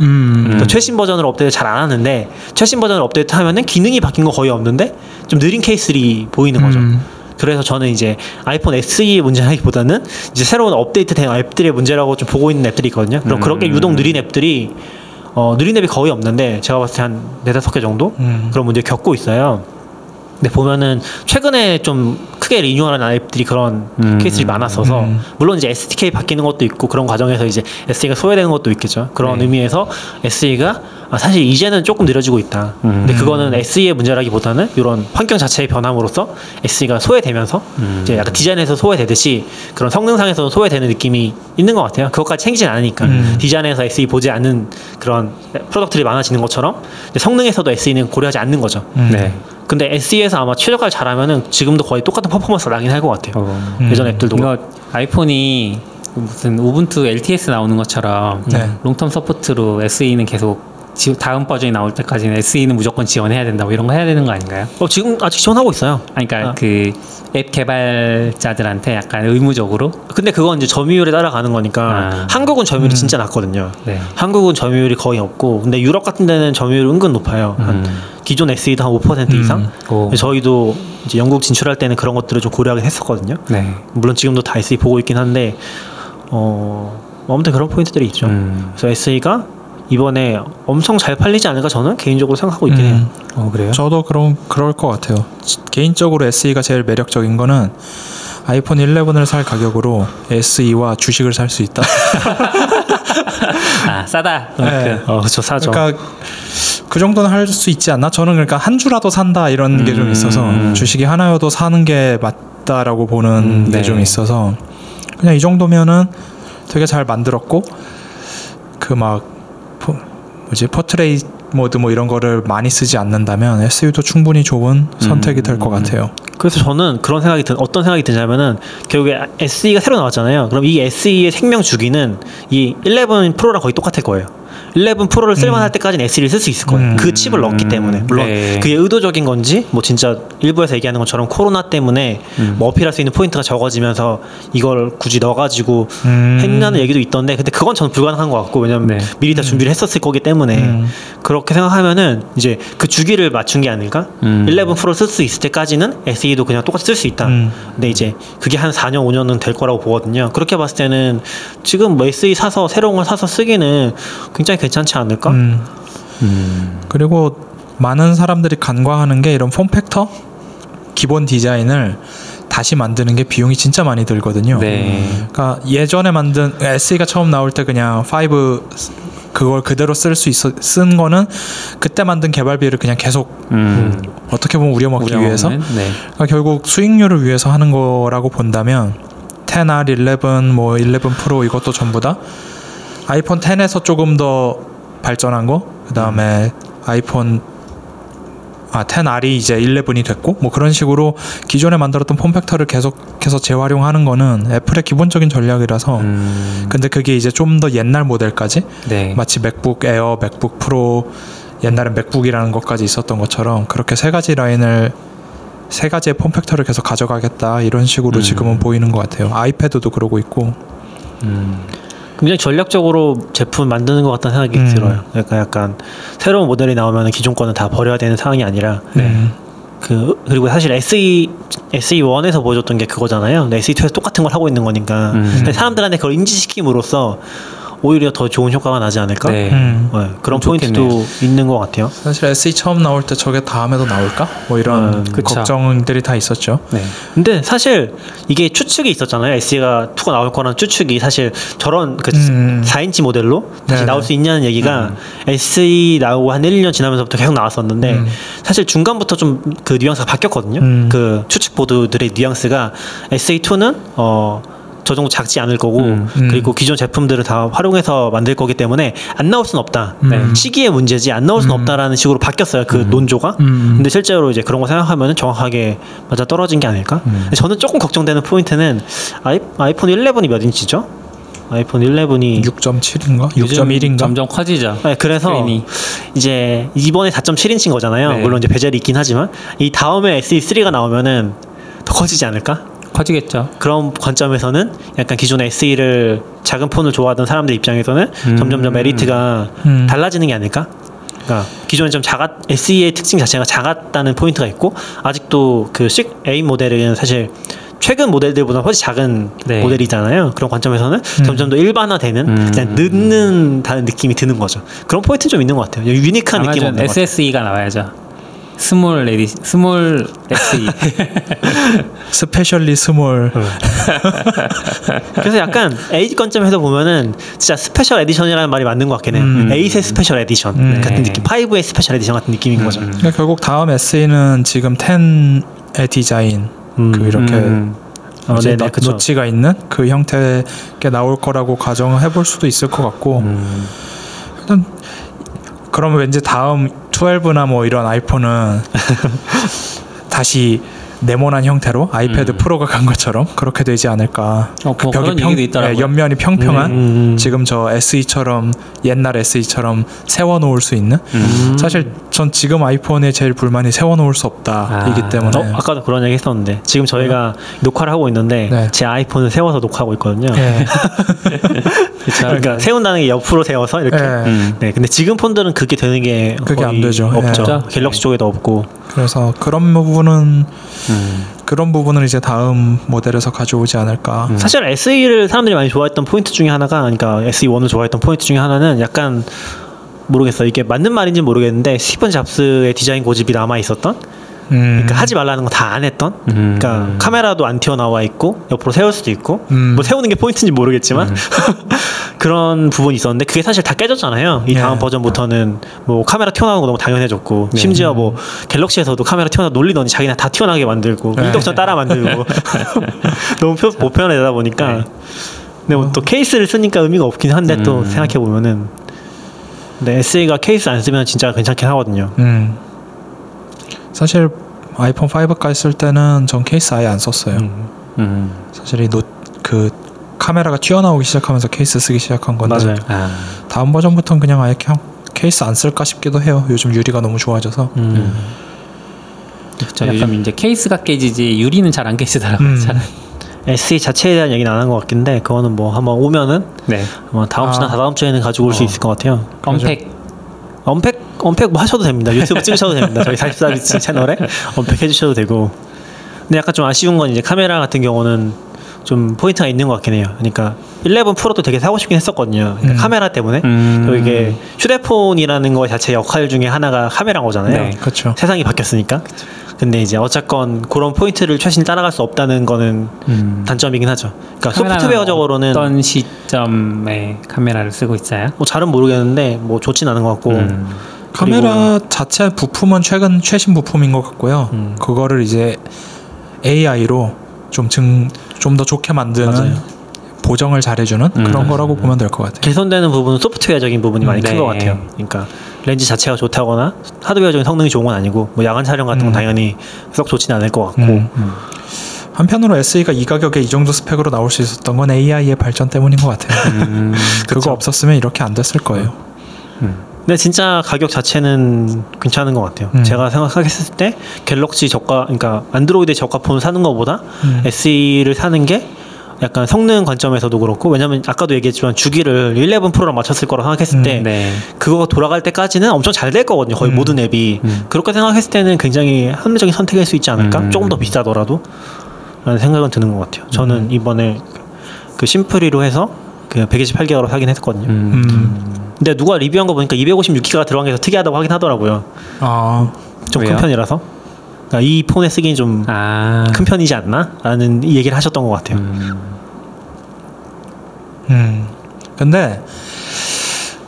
음. 그러니까 최신 버전으로 업데이트 잘 안 하는데 최신 버전을 업데이트 하면은 기능이 바뀐 거 거의 없는데 좀 느린 케이스들이 보이는 거죠. 음. 그래서 저는 이제 아이폰 SE의 문제라기보다는 이제 새로운 업데이트된 앱들의 문제라고 좀 보고 있는 앱들이 있거든요. 그럼 음. 그렇게 유독 느린 앱들이 어, 느린 앱이 거의 없는데 제가 봤을 때 한 네다섯 개 정도 음. 그런 문제 를 겪고 있어요. 근데 보면은 최근에 좀 크게 리뉴얼한 앱들이 그런 음. 케이스들이 많았어서 음. 물론 이제 SDK 바뀌는 것도 있고 그런 과정에서 이제 SE가 소외되는 것도 있겠죠. 그런 네. 의미에서 SE가 아, 사실 이제는 조금 느려지고 있다. 음. 근데 그거는 SE의 문제라기보다는 이런 환경 자체의 변함으로써 SE가 소외되면서 음. 이제 약간 디자인에서 소외되듯이 그런 성능상에서 소외되는 느낌이 있는 것 같아요. 그것까지 챙기진 않으니까 음. 디자인에서 SE 보지 않는 그런 product들이 많아지는 것처럼 성능에서도 SE는 고려하지 않는 거죠. 음. 네. 근데 SE에서 아마 최적화를 잘하면은 지금도 거의 똑같은 퍼포먼스가 나긴 할 것 같아요. 어. 음. 예전 앱들도. 이거 아이폰이 무슨 우분투 LTS 나오는 것처럼 네. long term support로 SE는 계속 지- 다음 버전이 나올 때까지는 SE는 무조건 지원해야 된다고 이런 거 해야 되는 거 아닌가요? 어, 지금 아직 지원하고 있어요. 아니, 그러니까 아. 그앱 개발자들한테 약간 의무적으로 근데 그건 이제 점유율에 따라가는 거니까 아. 한국은 점유율이 진짜 낮거든요. 네. 한국은 점유율이 거의 없고 근데 유럽 같은 데는 점유율이 은근 높아요. 한 음. 기존 SE도 한5% 음. 이상. 오. 저희도 이제 영국 진출할 때는 그런 것들을 좀 고려하긴 했었거든요. 네. 물론 지금도 다 SE 보고 있긴 한데 어 아무튼 그런 포인트들이 있죠. 음. 그래서 SE가 이번에 엄청 잘 팔리지 않을까 저는 개인적으로 생각하고 있긴 해요. 음. 어 그래요? 저도 그런 그럴 것 같아요. 지- 개인적으로 SE가 제일 매력적인 거는 아이폰 11을 살 가격으로 SE와 주식을 살 수 있다. 아 싸다. 네. 어, 저 사죠. 그러니까 그 정도는 할 수 있지 않나? 저는 그러니까 한 주라도 산다 이런 게좀 음. 있어서 주식이 하나여도 사는 게 맞다라고 보는 음, 게 네. 좀 있어서 그냥 이 정도면은 되게 잘 만들었고 그 막 뭐지 portrait mode 뭐 이런 거를 많이 쓰지 않는다면 SE도 충분히 좋은 선택이 될것 음. 같아요. 그래서 저는 그런 생각이 든 어떤 생각이 드냐면은 결국에 SE가 새로 나왔잖아요. 그럼 이 SE의 생명 주기는 이 11 프로랑 거의 똑같을 거예요. 11 프로를 쓸만할 때까지는 SE를 쓸수 있을 거예요. 음. 그 칩을 넣었기 때문에 물론 네. 그게 의도적인 건지 뭐 진짜 일부에서 얘기하는 것처럼 코로나 때문에 음. 뭐 어필할 수 있는 포인트가 적어지면서 이걸 굳이 넣어가지고 음. 했냐는 얘기도 있던데 근데 그건 저는 불가능한 것 같고 왜냐면 네. 미리 다 준비를 했었을 거기 때문에 음. 그렇게 생각하면은 이제 그 주기를 맞춘 게 아닐까? 음. 11 프로 쓸 수 있을 때까지는 SE도 그냥 똑같이 쓸 수 있다. 음. 근데 이제 그게 한 4년 5년은 될 거라고 보거든요. 그렇게 봤을 때는 지금 뭐 SE 사서 새로운 걸 사서 쓰기는 굉장히 괜찮지 않을까? 음. 음. 그리고 많은 사람들이 간과하는 게 이런 폼 팩터 기본 디자인을 다시 만드는 게 비용이 진짜 많이 들거든요. 네. 그러니까 예전에 만든 SE가 처음 나올 때 그냥 5 그걸 그대로 쓸 수 있어 쓴 거는 그때 만든 개발비를 그냥 계속 음. 어떻게 보면 우려먹기? 위해서 네. 그러니까 결국 수익률을 위해서 하는 거라고 본다면 10R, 11, 뭐11 프로 이것도 전부 다 아이폰 10에서 조금 더 발전한 거, 그 다음에 아이폰 아 10R이 이제 11이 됐고 뭐 그런 식으로 기존에 만들었던 form factor를 계속해서 재활용하는 거는 애플의 기본적인 전략이라서 음. 근데 그게 이제 좀 더 옛날 모델까지 네. 마치 맥북 에어, 맥북 프로 옛날엔 맥북이라는 것까지 있었던 것처럼 그렇게 세 가지 라인을 세 가지의 폼팩터를 계속 가져가겠다 이런 식으로 음. 지금은 보이는 것 같아요. 아이패드도 그러고 있고. 음. 굉장히 전략적으로 제품 만드는 것 같다는 생각이 음. 들어요. 그러니까 약간 새로운 모델이 나오면 기존 거는 다 버려야 되는 상황이 아니라 음. 그 그리고 사실 SE SE 1에서 보여줬던 게 그거잖아요. SE 2에서 똑같은 걸 하고 있는 거니까 음. 사람들한테 그걸 인지시킴으로써 오히려 더 좋은 효과가 나지 않을까? 네. 음. 네, 그런 좋겠네요. 포인트도 있는 것 같아요. 사실 SE 처음 나올 때 저게 다음에도 나올까? 뭐 이런 음. 걱정들이 다 있었죠. 네. 근데 사실 이게 추측이 있었잖아요. SE가 2가 나올 거라는 추측이 사실 저런 그 음. 4인치 모델로 다시 네네. 나올 수 있냐는 얘기가 SE 나오고 한 1, 2년 지나면서부터 계속 나왔었는데 음. 사실 중간부터 좀 그 뉘앙스가 바뀌었거든요. 음. 그 추측 보드들의 뉘앙스가 SE2는 어 저 정도 작지 않을 거고 음, 음. 그리고 기존 제품들을 다 활용해서 만들 거기 때문에 안 나올 수는 없다. 음. 시기의 문제지 안 나올 수는 없다라는 식으로 바뀌었어요. 그 논조가. 음. 근데 실제로 이제 그런 거 생각하면 정확하게 맞아 떨어진 게 아닐까? 음. 저는 조금 걱정되는 포인트는 아이, 아이폰 11이 몇 인치죠? 아이폰 11이 6.7인가? 요즘 6.1인가? 점점 커지죠. 네, 그래서 스크린이. 이제 이번에 4.7인치인 거잖아요. 네. 물론 이제 베젤이 있긴 하지만 이 다음에 SE3가 나오면은 더 커지지 않을까? 커지겠죠. 그런 관점에서는 약간 기존의 SE를 작은 폰을 좋아하던 사람들 입장에서는 음. 점점점 메리트가 음. 달라지는 게 아닐까? 그러니까 기존에 좀 작았 SE의 특징 자체가 작았다는 포인트가 있고 아직도 그 SE 모델은 사실 최근 모델들보다 훨씬 작은 네. 모델이잖아요. 그런 관점에서는 점점 더 일반화되는 음. 그냥 늦는 다는 느낌이 드는 거죠. 그런 포인트 좀 있는 것 같아요. unique한 느낌 없는. SSE가 나와야죠. small edi small E. SE. specially small 그래서 약간 SE 관점에서 보면은 진짜 special edition이라는 말이 맞는 것 같긴 해요. 음. eight의 special edition 음. 같은 네. 느낌, 5의 special edition 같은 느낌인 거죠. 그러니까 결국 다음 SE는 지금 10의 디자인 음. 그 이렇게 음. 어, 이제 네네, 너- 그쵸. notch가 있는 그 형태의 게 나올 거라고 가정을 해볼 수도 있을 것 같고 음. 일단 그러면 왠지 다음 12나 뭐 이런 아이폰은 다시 네모난 형태로 아이패드 음. 프로가 간 것처럼 그렇게 되지 않을까. 어, 뭐 그런 얘기도 있더라고요. 네, 옆면이 평평한 음, 음, 음. 지금 저 SE처럼 옛날 SE처럼 세워 놓을 수 있는. 음. 사실 전 지금 아이폰에 제일 불만이 세워 놓을 수 없다이기 아. 때문에. 어, 아까도 그런 얘기 했었는데 지금 저희가 녹화를 하고 있는데 네. 제 아이폰을 세워서 녹화하고 있거든요. 예. 그러니까 세운다는 게 옆으로 세워서 이렇게. 예. 음. 네, 근데 지금 폰들은 그게 되는 게 그게 안 되죠. 없죠. 예. 갤럭시 쪽에도 없고. 그래서 그런 부분은 음. 그런 부분을 이제 다음 모델에서 가져오지 않을까. 음. 사실 SE를 사람들이 많이 좋아했던 포인트 중에 하나가 그러니까 SE1을 좋아했던 포인트 중에 하나는 약간 모르겠어요. 이게 맞는 말인지 는 모르겠는데 스티븐 잡스의 디자인 고집이 남아 있었던 음. 그러니까 하지 말라는 거 다 안 했던 음. 그러니까 카메라도 안 튀어나와 있고 옆으로 세울 수도 있고 음. 뭐 세우는 게 포인트인지 모르겠지만 그런 부분이 있었는데 그게 사실 다 깨졌잖아요. 이 다음 예. 버전부터는 뭐 카메라 튀어나오는 거 너무 당연해졌고 네. 심지어 뭐 갤럭시에서도 카메라 튀어나 놀리더니 자기네 다 튀어나게 만들고 네. 인덕션 따라 만들고 너무 표, 보편화되다 보니까 네. 근데 뭐 또 케이스를 쓰니까 의미가 없긴 한데 또 음. 생각해 보면은 근데 SE가 케이스 안 쓰면 진짜 괜찮긴 하거든요. 음. 사실 아이폰 5까지 쓸 때는 전 케이스 아예 안 썼어요. 음. 음. 사실 이놈의 카메라가 튀어나오기 시작하면서 케이스 쓰기 시작한 건데 맞아요. 아. 다음 버전부터는 그냥 아예 그냥 케이스 안 쓸까 싶기도 해요. 요즘 유리가 너무 좋아져서. 음. 저 요즘 이제 케이스가 깨지지 유리는 잘 안 깨지더라고요. 음. 잘. SE 자체에 대한 얘기는 안 한 것 같긴 한데 그거는 뭐 한번 오면은 네. 아마 다음 주나 아. 다다음 주에는 가지고 올수 어. 있을 것 같아요. unpack. unpack unpack 뭐 하셔도 됩니다. 유튜브 찍으셔도 됩니다. 저희 44bits 채널에 unpack 해주셔도 되고. 근데 약간 좀 아쉬운 건 이제 카메라 같은 경우는 좀 포인트가 있는 것 같긴 해요. 그러니까 11 프로도 되게 사고 싶긴 했었거든요. 그러니까 음. 카메라 때문에. 음. 또 이게 휴대폰이라는 거 자체 역할 중에 하나가 카메라인 거잖아요. 네. 그렇죠. 세상이 바뀌었으니까. 근데 이제 어쨌건 그런 포인트를 최신 따라갈 수 없다는 거는 음. 단점이긴 하죠. 그러니까 소프트웨어적으로는 어떤 시점에 카메라를 쓰고 있어요? 뭐 잘은 모르겠는데 뭐 좋진 않은 것 같고 음. 카메라 자체 부품은 최근 최신 부품인 것 같고요. 음. 그거를 이제 AI로 좀증좀더 좋게 만드는 맞아요. 보정을 잘해주는 음. 그런 거라고 보면 될 것 같아요. 개선되는 부분은 소프트웨어적인 부분이 많이 큰 네. 것 같아요. 그러니까 렌즈 자체가 좋다거나 하드웨어적인 성능이 좋은 건 아니고 뭐 야간 촬영 같은 건 음. 당연히 썩 좋지는 않을 것 같고 음. 음. 한편으로 SE가 이 가격에 이 정도 스펙으로 나올 수 있었던 건 AI의 발전 때문인 것 같아요. 음. 그거 없었으면 이렇게 안 됐을 거예요. 근데 진짜 가격 자체는 괜찮은 것 같아요. 음. 제가 생각했을 때 갤럭시 저가 그러니까 안드로이드 저가 폰 사는 것보다 음. SE를 사는 게 약간 성능 관점에서도 그렇고 왜냐면 아까도 얘기했지만 주기를 11 프로랑 맞췄을 거라고 생각했을 음, 때 네. 그거가 돌아갈 때까지는 엄청 잘 될 거거든요. 거의 음. 모든 앱이. 음. 그렇게 생각했을 때는 굉장히 합리적인 선택일 수 있지 않을까? 음. 조금 더 비싸더라도. 라는 생각은 드는 것 같아요. 저는 음. 이번에 그 심플이로 해서 그 128기가로 사긴 했거든요. 음. 음. 근데 누가 리뷰한 거 보니까 256기가가 들어간 게 더 특이하다고 하긴 하더라고요. 아, 좀큰 왜요? 편이라서. 그러니까 이 폰에 쓰기엔 좀큰 아. 편이지 않나? 라는 이 얘기를 하셨던 것 같아요. 음. 음. 근데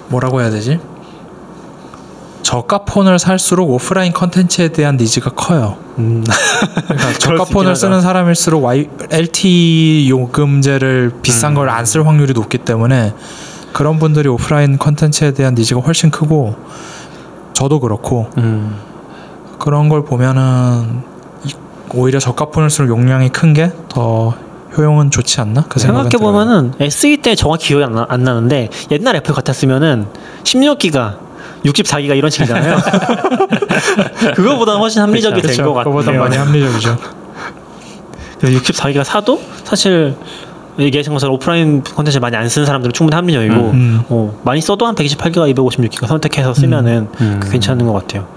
뭐라고 해야 되지? 저가 폰을 살수록 오프라인 컨텐츠에 대한 니즈가 커요. 음. 그러니까 수 저가 폰을. 쓰는 사람일수록 Y, LT 요금제를 비싼 음. 걸안 쓸 확률이 높기 때문에 그런 분들이 오프라인 컨텐츠에 대한 니즈가 훨씬 크고 저도 그렇고 음. 그런 걸 보면은 이- 오히려 저가 폰을 쓸 용량이 큰 게 더 효용은 좋지 않나? 그 생각해 보면은 SE 때 정확히 기억이 안, 나, 안 나는데 옛날 애플 같았으면은 16기가, 64기가 이런 식이잖아요. 그거보다 훨씬 합리적이 된 것 같아요. 그보다 많이 합리적이죠. 64기가 사도 사실 얘기하신 것처럼 오프라인 콘텐츠 많이 안 쓰는 사람들은 충분히 합리적이고 음. 어, 많이 써도 한 128기가, 256기가 선택해서 쓰면은 음. 그 괜찮은 것 같아요.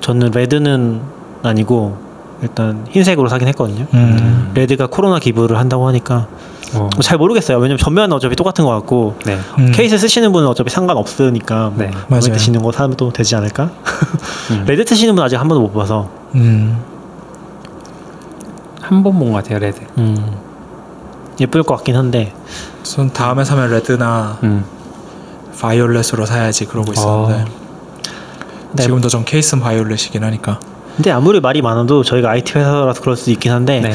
저는 red는 아니고 일단 흰색으로 사긴 했거든요. 음. red가 코로나 기부를 한다고 하니까 어. 뭐잘 모르겠어요. 왜냐면 전면은 어차피 똑같은 것 같고 네. 음. 케이스 쓰시는 분은 어차피 상관 없으니까 뭐 네. 마음에 맞아요. 드시는 거 사도 되지 않을까? 음. red 쓰시는 분 아직 한 번도 못 봐서 음. 한번 본 것 같아요, red. 음, 예쁠 것 같긴 한데 전 다음에 사면 red나 음. 바이올렛으로 사야지 그러고 있었는데 네. 지금도 전 케이스는 바이올렛이긴 하니까 근데 아무리 말이 많아도 저희가 IT 회사라서 그럴 수도 있긴 한데 네.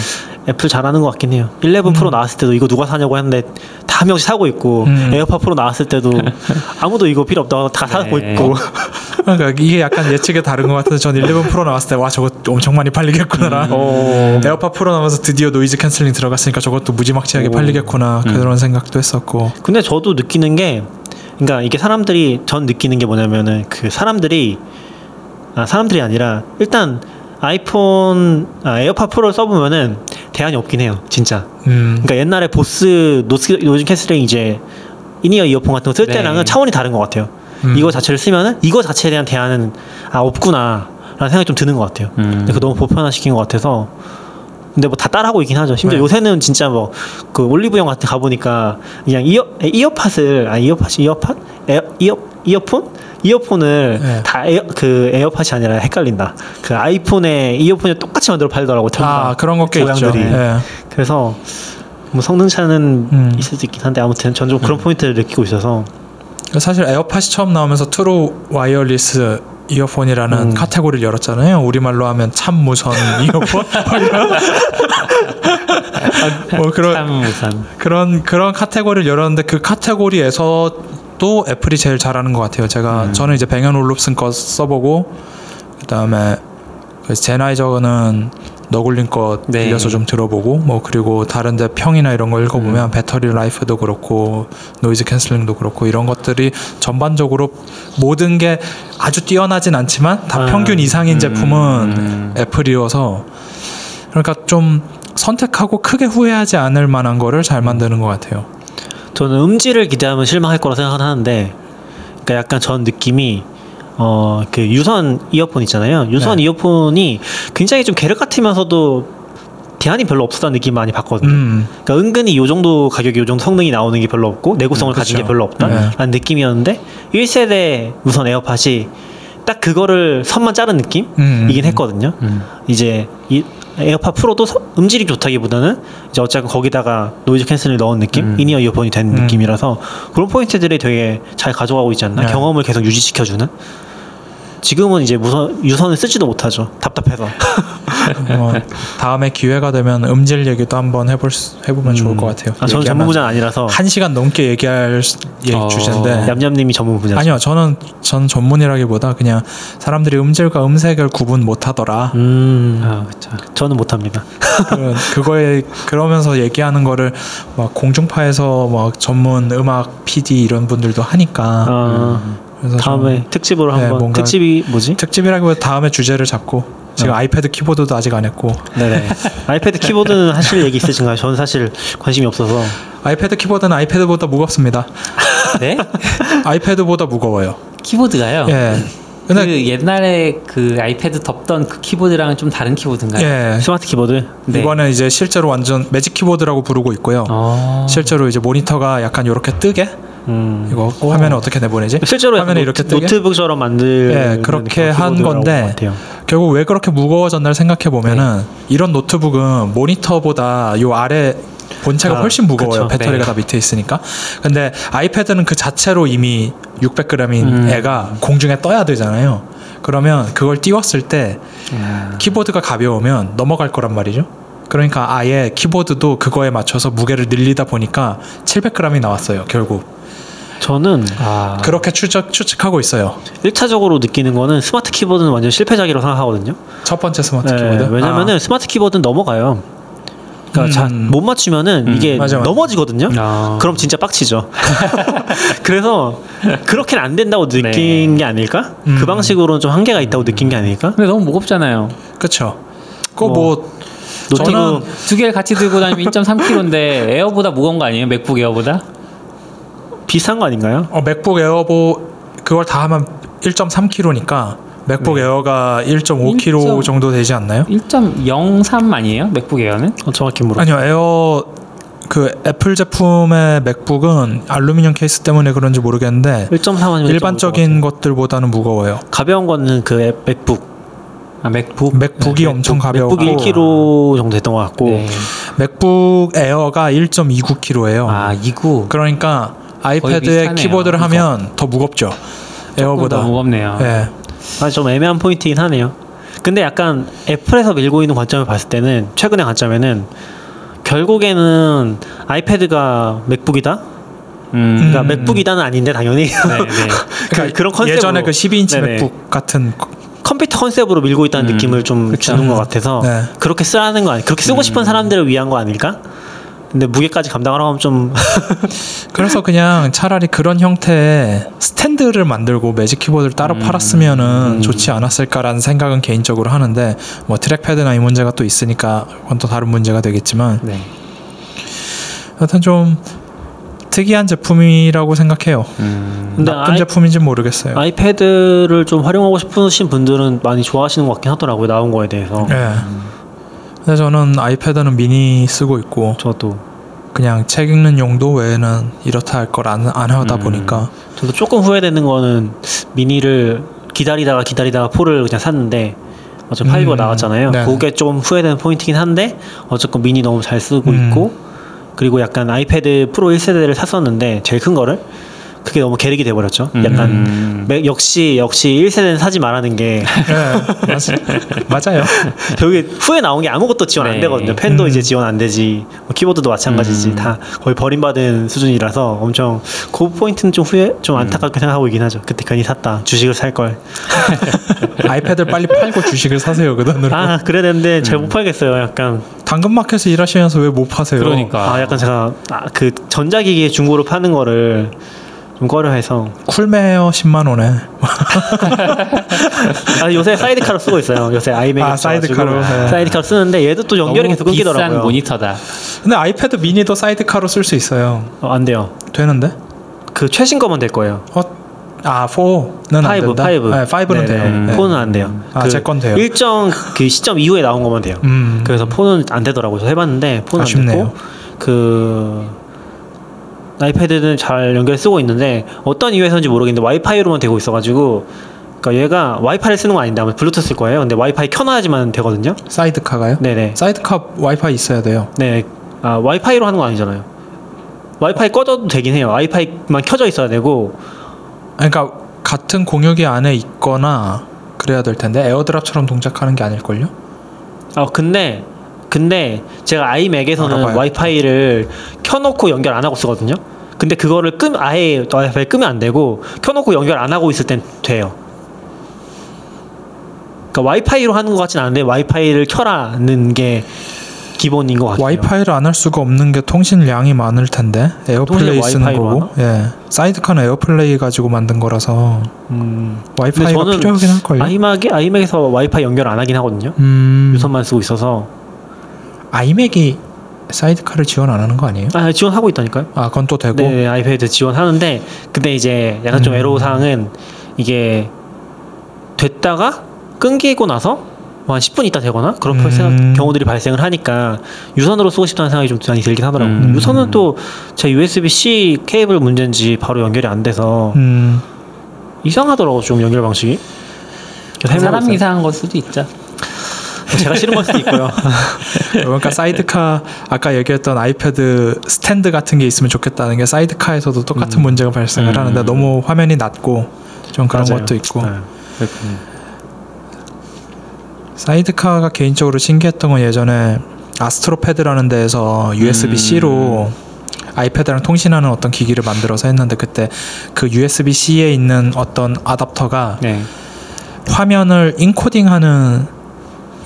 애플 잘하는 것 같긴 해요. 11 프로 나왔을 때도 이거 누가 사냐고 했는데 다 한 명씩 사고 있고 음. 에어팟 프로 나왔을 때도 아무도 이거 필요 없다고 다 사고 네. 있고 그러니까 이게 약간 예측이 다른 것 같아서 전 11 프로 나왔을 때 와 저거 엄청 많이 팔리겠구나 어. 에어팟 프로 나와서 드디어 noise cancelling 들어갔으니까 저것도 무지막지하게 오. 팔리겠구나 음. 그런 생각도 했었고 근데 저도 느끼는 게 그러니까 이게 사람들이 전 느끼는 게 뭐냐면은 그 사람들이 아 사람들이 아니라 일단 아이폰 아, 에어팟 프로를 써보면은 대안이 없긴 해요 진짜 음. 그러니까 옛날에 보스 noise noise cancelling 이제 in-ear 이어폰 같은 거쓸 네. 때랑은 차원이 다른 것 같아요 음. 이거 자체를 쓰면은 이거 자체에 대한 대안은 아 없구나 라는 생각이 좀 드는 것 같아요 음. 근데 그 너무 보편화시킨 것 같아서 근데 뭐 다 따라하고 있긴 하죠. 심지어 네. 요새는 진짜 뭐 그 올리브영 같은 데 가보니까 그냥 이어 에, 이어팟을 아 이어팟 이어팟 에어 이어 이어폰 이어폰을 네. 다 에어 그 에어팟이 아니라 헷갈린다. 그 아이폰에 이어폰을 똑같이 만들어 팔더라고. 아. 그런 것꽤 있죠. 예. 그래서 뭐 성능 차는 음. 있을 수 있긴 한데 아무튼 전 좀 그런 포인트를 느끼고 있어서 사실 에어팟이 처음 나오면서 true wireless 이어폰이라는 음. 카테고리를 열었잖아요. 우리말로 하면 참 무선 이어폰. 뭐 그런 참 무선. 그런 그런 카테고리를 열었는데 그 카테고리에서 또 애플이 제일 잘하는 것 같아요. 제가 음. 저는 이제 뱅앤 올룹슨 거 써보고 그다음에 그 젠하이저는 너굴린 거 네. 빌려서 좀 들어보고 뭐 그리고 다른데 평이나 이런 거 읽어보면 음. battery life도 그렇고 noise canceling도 그렇고 이런 것들이 전반적으로 모든 게 아주 뛰어나진 않지만 다 아. 평균 이상인 음. 제품은 음. 애플이어서 그러니까 좀 선택하고 크게 후회하지 않을 만한 거를 잘 만드는 것 같아요. 저는 음질을 기대하면 실망할 거라 생각하는데 그러니까 약간 전 느낌이 어 그 유선 이어폰 있잖아요. 유선 네. 이어폰이 굉장히 좀 계륵 같으면서도 대안이 별로 없었다는 느낌 많이 받거든요. 음, 그러니까 은근히 요 정도 가격에 요 정도 성능이 나오는 게 별로 없고 내구성을 음, 가진. 게 별로 없다라는 네. 느낌이었는데 1세대 무선 에어팟이 딱 그거를 선만 자른 느낌이긴 음, 음. 했거든요. 음. 이제 이 에어팟 프로도 서- 음질이 좋다기보다는 이제 어쨌든 거기다가 noise cancel을 넣은 느낌, 음. in-ear 이어폰이 된 음. 느낌이라서 그런 포인트들이 되게 잘 가져가고 있지 않나? 네. 경험을 계속 유지시켜주는. 지금은 이제 무선 유선을 쓰지도 못하죠. 답답해서. 뭐 다음에 기회가 되면 음질 얘기도 한번 해볼 수, 해보면 좋을 것 같아요. 아, 저는 전문 분야는 아니라서 한 시간 넘게 얘기할 수- 예, 어. 주제인데 얌얌님이 전문 분야죠. 아니요 저는 전 전문이라기보다 그냥 사람들이 음질과 음색을 구분 못하더라. 음, 아, 그렇죠. 저는 못합니다. 그, 그거에 그러면서 얘기하는 거를 막 공중파에서 막 전문 음악 PD 이런 분들도 하니까 아, 그래서 좀 다음에 특집으로 네, 한번 특집이 뭐지? 특집이라기보다 다음에 주제를 잡고 지금 어. 아이패드 키보드도 아직 안 했고 네네. 아이패드 키보드는 하실 얘기 있으신가요? 저는 사실 관심이 없어서. 아이패드 키보드는 아이패드보다 무겁습니다. 네? 아이패드보다 무거워요. 키보드가요? 예. 그 근데 옛날에 그 아이패드 덮던 그 키보드랑은 좀 다른 키보드인가요? 예. 스마트 키보드. 네. 이거는 이제 실제로 완전 매직 키보드라고 부르고 있고요. 어. 실제로 이제 모니터가 약간 이렇게 뜨게 음. 이거 화면에 어떻게 내보내지? 실제로 화면에 노, 이렇게 뜨게 노트북처럼 만들 예, 그렇게 한 건데. 결국 왜 그렇게 무거워졌나를 생각해 보면은 이런 노트북은 모니터보다 요 아래 본체가 아, 훨씬 무거워요. 그쵸. 배터리가 네. 다 밑에 있으니까. 근데 아이패드는 그 자체로 이미 600g인 음. 애가 공중에 떠야 되잖아요. 그러면 그걸 띄웠을 때 아. 키보드가 가벼우면 넘어갈 거란 말이죠. 그러니까 아예 키보드도 그거에 맞춰서 무게를 늘리다 보니까 700g이 나왔어요. 결국 저는 아. 그렇게 추적 추측하고 있어요. 1차적으로 느끼는 거는 스마트 키보드는 완전 실패작이라고 생각하거든요. 첫 번째 스마트 네, 키보드. 왜냐면은 스마트 키보드는 넘어가요. 그러니까 음. 자, 못 맞추면은 음, 이게 맞아, 맞아. 넘어지거든요. 아. 그럼 진짜 빡치죠. 그래서 그렇게는 안 된다고 느낀 네. 게 아닐까? 음. 그 방식으로는 좀 한계가 있다고 느낀 게 아닐까? 근데 너무 무겁잖아요. 그렇죠. 그거 어. 뭐 노트북 저는 두 개를 같이 들고 다니면 1.3kg인데 에어보다 무거운 거 아니에요? 맥북 에어보다? 비싼 거 아닌가요? 어, 맥북 에어보 그걸 다 하면 1.3kg니까 맥북 네. 에어가 1.5kg 1.5 정도 되지 않나요? 1.03 아니에요? 맥북 에어는? 어, 정확히 모르. 아니요 에어 그 애플 제품의 맥북은 알루미늄 케이스 때문에 그런지 모르겠는데 1.3 아니면 일반적인 것들보다는 무거워요. 가벼운 거는 그 앱- 맥북. 아 맥북. 맥북이 엄청 가벼워. 맥북이 1kg 정도 됐던 것 같고. 네. 맥북 에어가 1.29kg예요. 아 2구. 그러니까 아이패드에. 키보드를 하면 더 무겁죠. 에어보다. 더 무겁네요. 예. 아, 좀 애매한 포인트이긴 하네요. 근데 약간 애플에서 밀고 있는 관점을 봤을 때는 최근의 관점에는 결국에는 아이패드가 맥북이다. 음. 그러니까 음. 맥북이다는 아닌데 당연히 네, 네. 그, 그런 컨셉으로 예전에 그 12인치 네네. 맥북 같은 컴퓨터 컨셉으로 밀고 있다는 음, 느낌을 좀 그쵸. 주는 것 같아서 네. 그렇게 쓰라는 거 아니 그렇게 쓰고 싶은 사람들을 위한 거 아닐까? 근데 무게까지 감당하라고 하면 좀 그래서 그냥 차라리 그런 형태의 스탠드를 만들고 매직 키보드를 따로 음. 팔았으면은 음. 좋지 않았을까라는 생각은 개인적으로 하는데 뭐 트랙패드나 이 문제가 또 있으니까 그건 또 다른 문제가 되겠지만 네. 여튼 좀 특이한 제품이라고 생각해요. 음. 근데 나쁜 아이- 제품인지 는 모르겠어요. 아이패드를 좀 활용하고 싶으신 분들은 많이 좋아하시는 것 같긴 하더라고요 나온 거에 대해서 예. 근데 저는 아이패드는 미니 쓰고 있고 저도 그냥 책 읽는 용도 외에는 이렇다 할 걸 안 안 하다 음. 보니까 저도 조금 후회되는 거는 미니를 기다리다가 기다리다가 four를 그냥 샀는데 어차피 five가 음, 나왔잖아요. 네. 그게 좀 후회되는 포인트긴 한데 어쨌건 미니 너무 잘 쓰고 음. 있고 그리고 약간 아이패드 프로 1세대를 샀었는데 제일 큰 거를 그게 너무 계륵이 돼버렸죠. 약간 음. 매- 역시 역시 1세대는 사지 말라는 게 예, 맞, 맞아요. 결국에 후에 나온 게 아무것도 지원 안 네. 되거든요. 펜도 음. 이제 지원 안 되지, 뭐 키보드도 마찬가지지. 음. 다 거의 버림받은 수준이라서 엄청 그 포인트는 좀 후회, 좀 음. 안타깝게 생각하고 있긴 하죠. 그때 괜히 샀다. 주식을 살 걸. 아이패드를 빨리 팔고 주식을 사세요 그 돈으로. 아 그래야 되는데 잘 음. 못 팔겠어요. 약간 당근마켓에 일하시면서 왜 못 파세요? 그러니까. 아 약간 제가 아, 그 전자기기 중고로 파는 거를 좀 꺼려해서 쿨메어 10만 원에. 아 요새 사이드카로 쓰고 있어요. 요새 아이맥 아, 사이드카로, 네. 사이드카로 쓰는데 얘도 또 연결이 계속 끊기더라고요. 비싼 모니터다. 근데 아이패드 미니도 사이드카로 쓸 수 있어요. 어, 안 돼요. 되는데? 그 최신 거만 될 거예요. 어, 아, 4는 안 five, 된다. five. 네, 5는 네네. 돼요. 음. 네. 폰은 안 돼요. 아, 제건 돼요. 일정 그 시점 이후에 나온 것만 돼요. 음. 그래서 폰은 안 되더라고요. 해봤는데 폰은 안 아쉽네요. 됐고 그 아이패드는 잘 연결 쓰고 있는데 어떤 이유에서인지 모르겠는데 와이파이로만 되고 있어가지고 그러니까 얘가 와이파이를 쓰는 건 아닌데 아마 블루투스일 거예요. 근데 와이파이 켜놔야지만 되거든요. 사이드카가요? 네네. 사이드카 와이파이 있어야 돼요. 네. 아 와이파이로 하는 거 아니잖아요. 와이파이 꺼져도 되긴 해요. 와이파이만 켜져 있어야 되고 그러니까 같은 공유기 안에 있거나 그래야 될 텐데 에어드랍처럼 동작하는 게 아닐걸요? 아 근데 근데 제가 iMac에서는 알아봐요. 와이파이를 켜놓고 연결 안 하고 쓰거든요. 근데 그거를 끄 아예 와이파이 끄면 안 되고 켜놓고 연결 안 하고 있을 땐 돼요. 그러니까 와이파이로 하는 것 같진 않은데 와이파이를 켜라는 게 기본인 것 같아요. 와이파이를 안 할 수가 없는 게 통신량이 많을 텐데 AirPlay 쓰는 거고 예 Sidecar는 AirPlay 가지고 만든 거라서 음, 와이파이가 필요하긴 할 걸요 아이맥에 아이맥에서 와이파이 연결 안 하긴 하거든요. 음, 유선만 쓰고 있어서 아이맥이 사이드카를 지원 안 하는 거 아니에요? 아 지원하고 있다니까요. 아 그건 또 되고 네, 아이패드 지원하는데 근데 이제 약간 좀 음. 애로 사항은 이게 됐다가 끊기고 나서 뭐한 10분 있다 되거나 그런 음. 생각- 경우들이 발생을 하니까 유선으로 쓰고 싶다는 생각이 좀 많이 들긴 하더라고요. 음. 유선은 또 제 USB-C 케이블 문제인지 바로 연결이 안 돼서 음, 이상하더라고 좀 연결 방식이. 사람. 이상한 걸 수도 있죠. 제가 싫은 걸 수도 있고요. 그러니까 사이드카 아까 얘기했던 아이패드 스탠드 같은 게 있으면 좋겠다는 게 Sidecar에서도 똑같은 음. 문제가 발생을 음. 하는데 너무 화면이 낮고 좀 그런 맞아요. 것도 있고 네. Sidecar가 개인적으로 신기했던 건 예전에 Astropad라는 데에서 USB-C로 아이패드랑 통신하는 어떤 기기를 만들어서 했는데 그때 그 USB-C에 있는 어떤 아답터가 네. 화면을 인코딩하는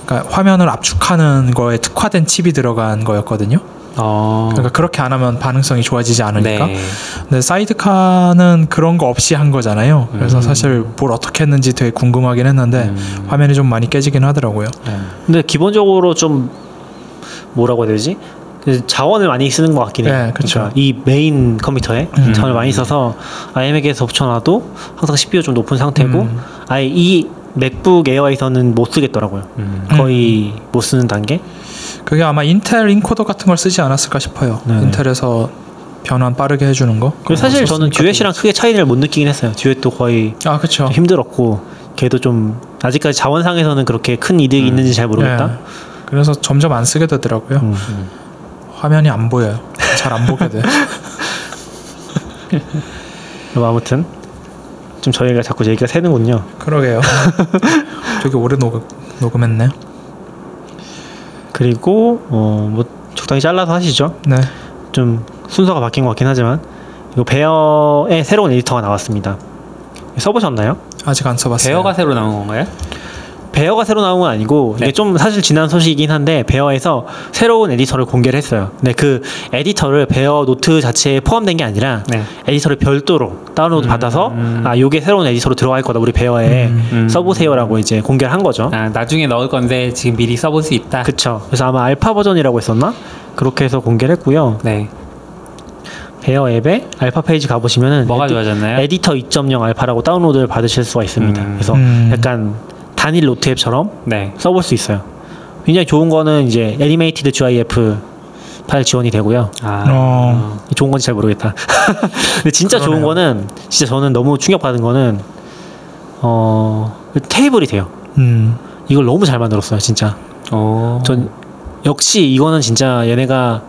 그러니까 화면을 압축하는 거에 특화된 칩이 들어간 거였거든요. 어. 그러니까 그렇게 안 하면 반응성이 좋아지지 않으니까. 네. 근데 사이드카는 그런 거 없이 한 거잖아요. 그래서 음. 사실 뭘 어떻게 했는지 되게 궁금하긴 했는데 음. 화면이 좀 많이 깨지긴 하더라고요. 네. 근데 기본적으로 좀 뭐라고 해야 되지? 그 자원을 많이 쓰는 것 같긴 해요. 네, 그쵸. 그러니까 이 메인 컴퓨터에 음. 자원을 많이 써서 iMac에서 붙여놔도 항상 CPU 좀 높은 상태고 음. 아예 이 MacBook Air에서는 못 쓰겠더라고요. 음. 거의 못 쓰는 단계. 그게 아마 인텔 인코더 같은 걸 쓰지 않았을까 싶어요. 네. 인텔에서 변환 빠르게 해주는 거. 그리고 사실 저는 Duet이랑 크게 차이를 못 느끼긴 했어요. 듀엣도 거의 좀- 아 그렇죠. 좀 힘들었고 걔도 좀 아직까지 자원상에서는 그렇게 큰 이득이 있는지 잘 모르겠다. 네. 그래서 점점 안 쓰게 되더라고요. 음. 화면이 안 보여요. 잘 안 보게 돼. 뭐 아무튼 좀 저희가 자꾸 얘기가 새는군요. 그러게요. 되게 오래 녹음, 녹음했네요. 그리고 어 뭐 적당히 잘라서 하시죠. 네. 좀 순서가 바뀐 것 같긴 하지만 이거 베어의 새로운 에디터가 나왔습니다. 써보셨나요? 아직 안 써봤어요. 베어가 새로 나온 건가요? Bear가 새로 나온 건 아니고 네. 이게 좀 사실 지난 소식이긴 한데 Bear에서 새로운 에디터를 공개를 했어요. 근데 그 에디터를 Bear 노트 자체에 포함된 게 아니라 네. 에디터를 별도로 다운로드 음, 받아서 음. 아 요게 새로운 에디터로 들어갈 거다 우리 Bear에 음, 음. 써보세요라고 이제 공개를 한 거죠. 아, 나중에 넣을 건데 지금 미리 써볼 수 있다. 그쵸. 그래서 아마 알파 버전이라고 했었나? 그렇게 해서 공개를 했고요. 네. Bear 앱에 알파 페이지 가보시면은 뭐가 에디, 좋아졌나요? 에디터 2.0 알파라고 다운로드를 받으실 수가 있습니다. 음. 그래서 음. 약간 단일 노트 앱처럼 네. 써볼 수 있어요. 굉장히 좋은 거는 이제 animated GIF 파일 지원이 되고요. 아. 어. 좋은 건지 잘 모르겠다. 근데 진짜 좋은 그러네요. 거는 진짜 저는 너무 충격받은 거는 어 테이블이 돼요. 음. 이걸 너무 잘 만들었어요, 진짜. 오. 전 역시 이거는 진짜 얘네가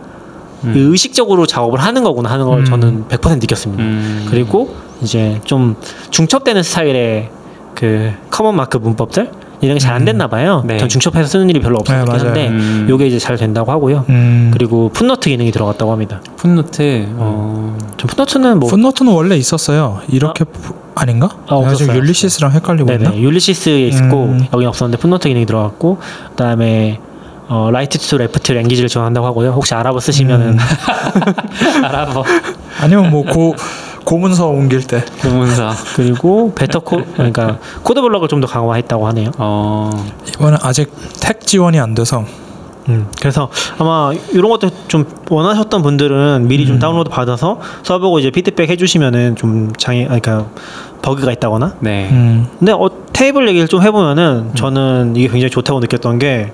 음. 의식적으로 작업을 하는 거구나 하는 걸 음. 저는 100% 느꼈습니다. 음. 그리고 이제 좀 중첩되는 스타일의 그 CommonMark 문법들 이런 게 잘 안 됐나 봐요. 네. 전 중첩해서 쓰는 일이 별로 없었긴 네. 한데 음. 요게 이제 잘 된다고 하고요. 음. 그리고 footnote 기능이 들어갔다고 합니다. footnote. 어. 전 footnote는 뭐 footnote는 원래 있었어요. 이렇게 부- 아닌가? 아, 내가 지금 없었어요. Ulysses랑 헷갈리고 있나? 네네 Ulysses에 있고 음. 여기 없었는데 footnote 기능이 들어갔고 그다음에 어, right to left language를 지원한다고 하고요. 혹시 아랍어 쓰시면은 음. 알아보. 아니면 뭐고 고문서 옮길 때. 고문서. 그리고 better co- 그러니까 code block을 좀 더 강화했다고 하네요. 어. 이거는 아직 TeX 지원이 안 돼서 음, 그래서 아마 이런 것도 좀 원하셨던 분들은 미리 좀 음. 다운로드 받아서 써보고 이제 피드백 해주시면은 좀 장애, 아니, 그러니까 버그가 있다거나. 네. 음. 근데 어, 테이블 얘기를 좀 해보면은 저는 이게 굉장히 좋다고 느꼈던 게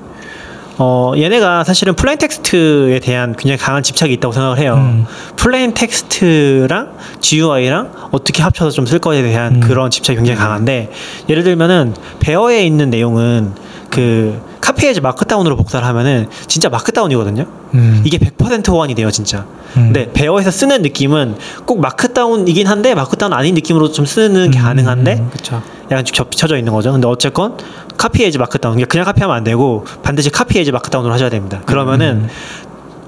어, 얘네가 사실은 plain text에 대한 굉장히 강한 집착이 있다고 생각을 해요. 음. plain text랑 GUI랑 어떻게 합쳐서 좀 쓸 거에 대한 음. 그런 집착이 굉장히 강한데 예를 들면은 Bear에 있는 내용은 그 Copy as Markdown으로 복사를 하면은 진짜 Markdown이거든요. 음. 이게 100% 호환이 돼요, 진짜. 음. 근데 Bear에서 쓰는 느낌은 꼭 Markdown이긴 한데 Markdown 아닌 느낌으로 좀 쓰는 게 음. 가능한데 그렇죠. 약간 좀 겹쳐져 있는 거죠. 근데 어쨌건 Copy as Markdown 그냥 카피하면 안 되고 반드시 Copy as Markdown으로 하셔야 됩니다. 그러면은 음.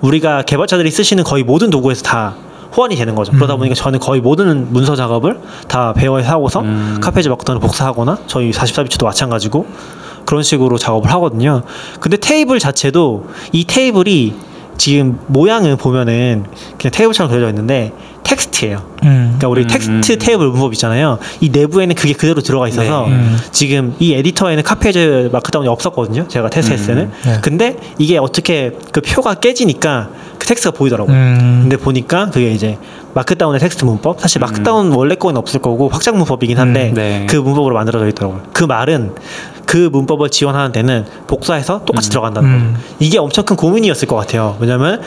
우리가 개발자들이 쓰시는 거의 모든 도구에서 다 호환이 되는 거죠. 그러다 음. 보니까 저는 거의 모든 문서 작업을 다 Bear에서 하고서 음. Copy as Markdown을 복사하거나 저희 44비트도 마찬가지고 그런 식으로 작업을 하거든요. 근데 테이블 자체도 이 테이블이 지금 모양을 보면은 그냥 테이블처럼 그려져 있는데 텍스트예요. 음. 그러니까 우리 음, 텍스트 음. 테이블 문법 있잖아요. 이 내부에는 그게 그대로 들어가 있어서 네. 음. 지금 이 에디터에는 Copy as Markdown이 없었거든요. 제가 테스트했을 때는. 음, 네. 근데 이게 어떻게 그 표가 깨지니까 그 텍스트가 보이더라고요. 음. 근데 보니까 그게 이제 Markdown의 텍스트 문법 사실 음. Markdown 원래 거는 없을 거고 확장 문법이긴 한데 음, 네. 그 문법으로 만들어져 있더라고요. 그 말은 그 문법을 지원하는 데는 복사해서 똑같이 음. 들어간다는 음. 거죠. 이게 엄청 큰 고민이었을 것 같아요. 왜냐면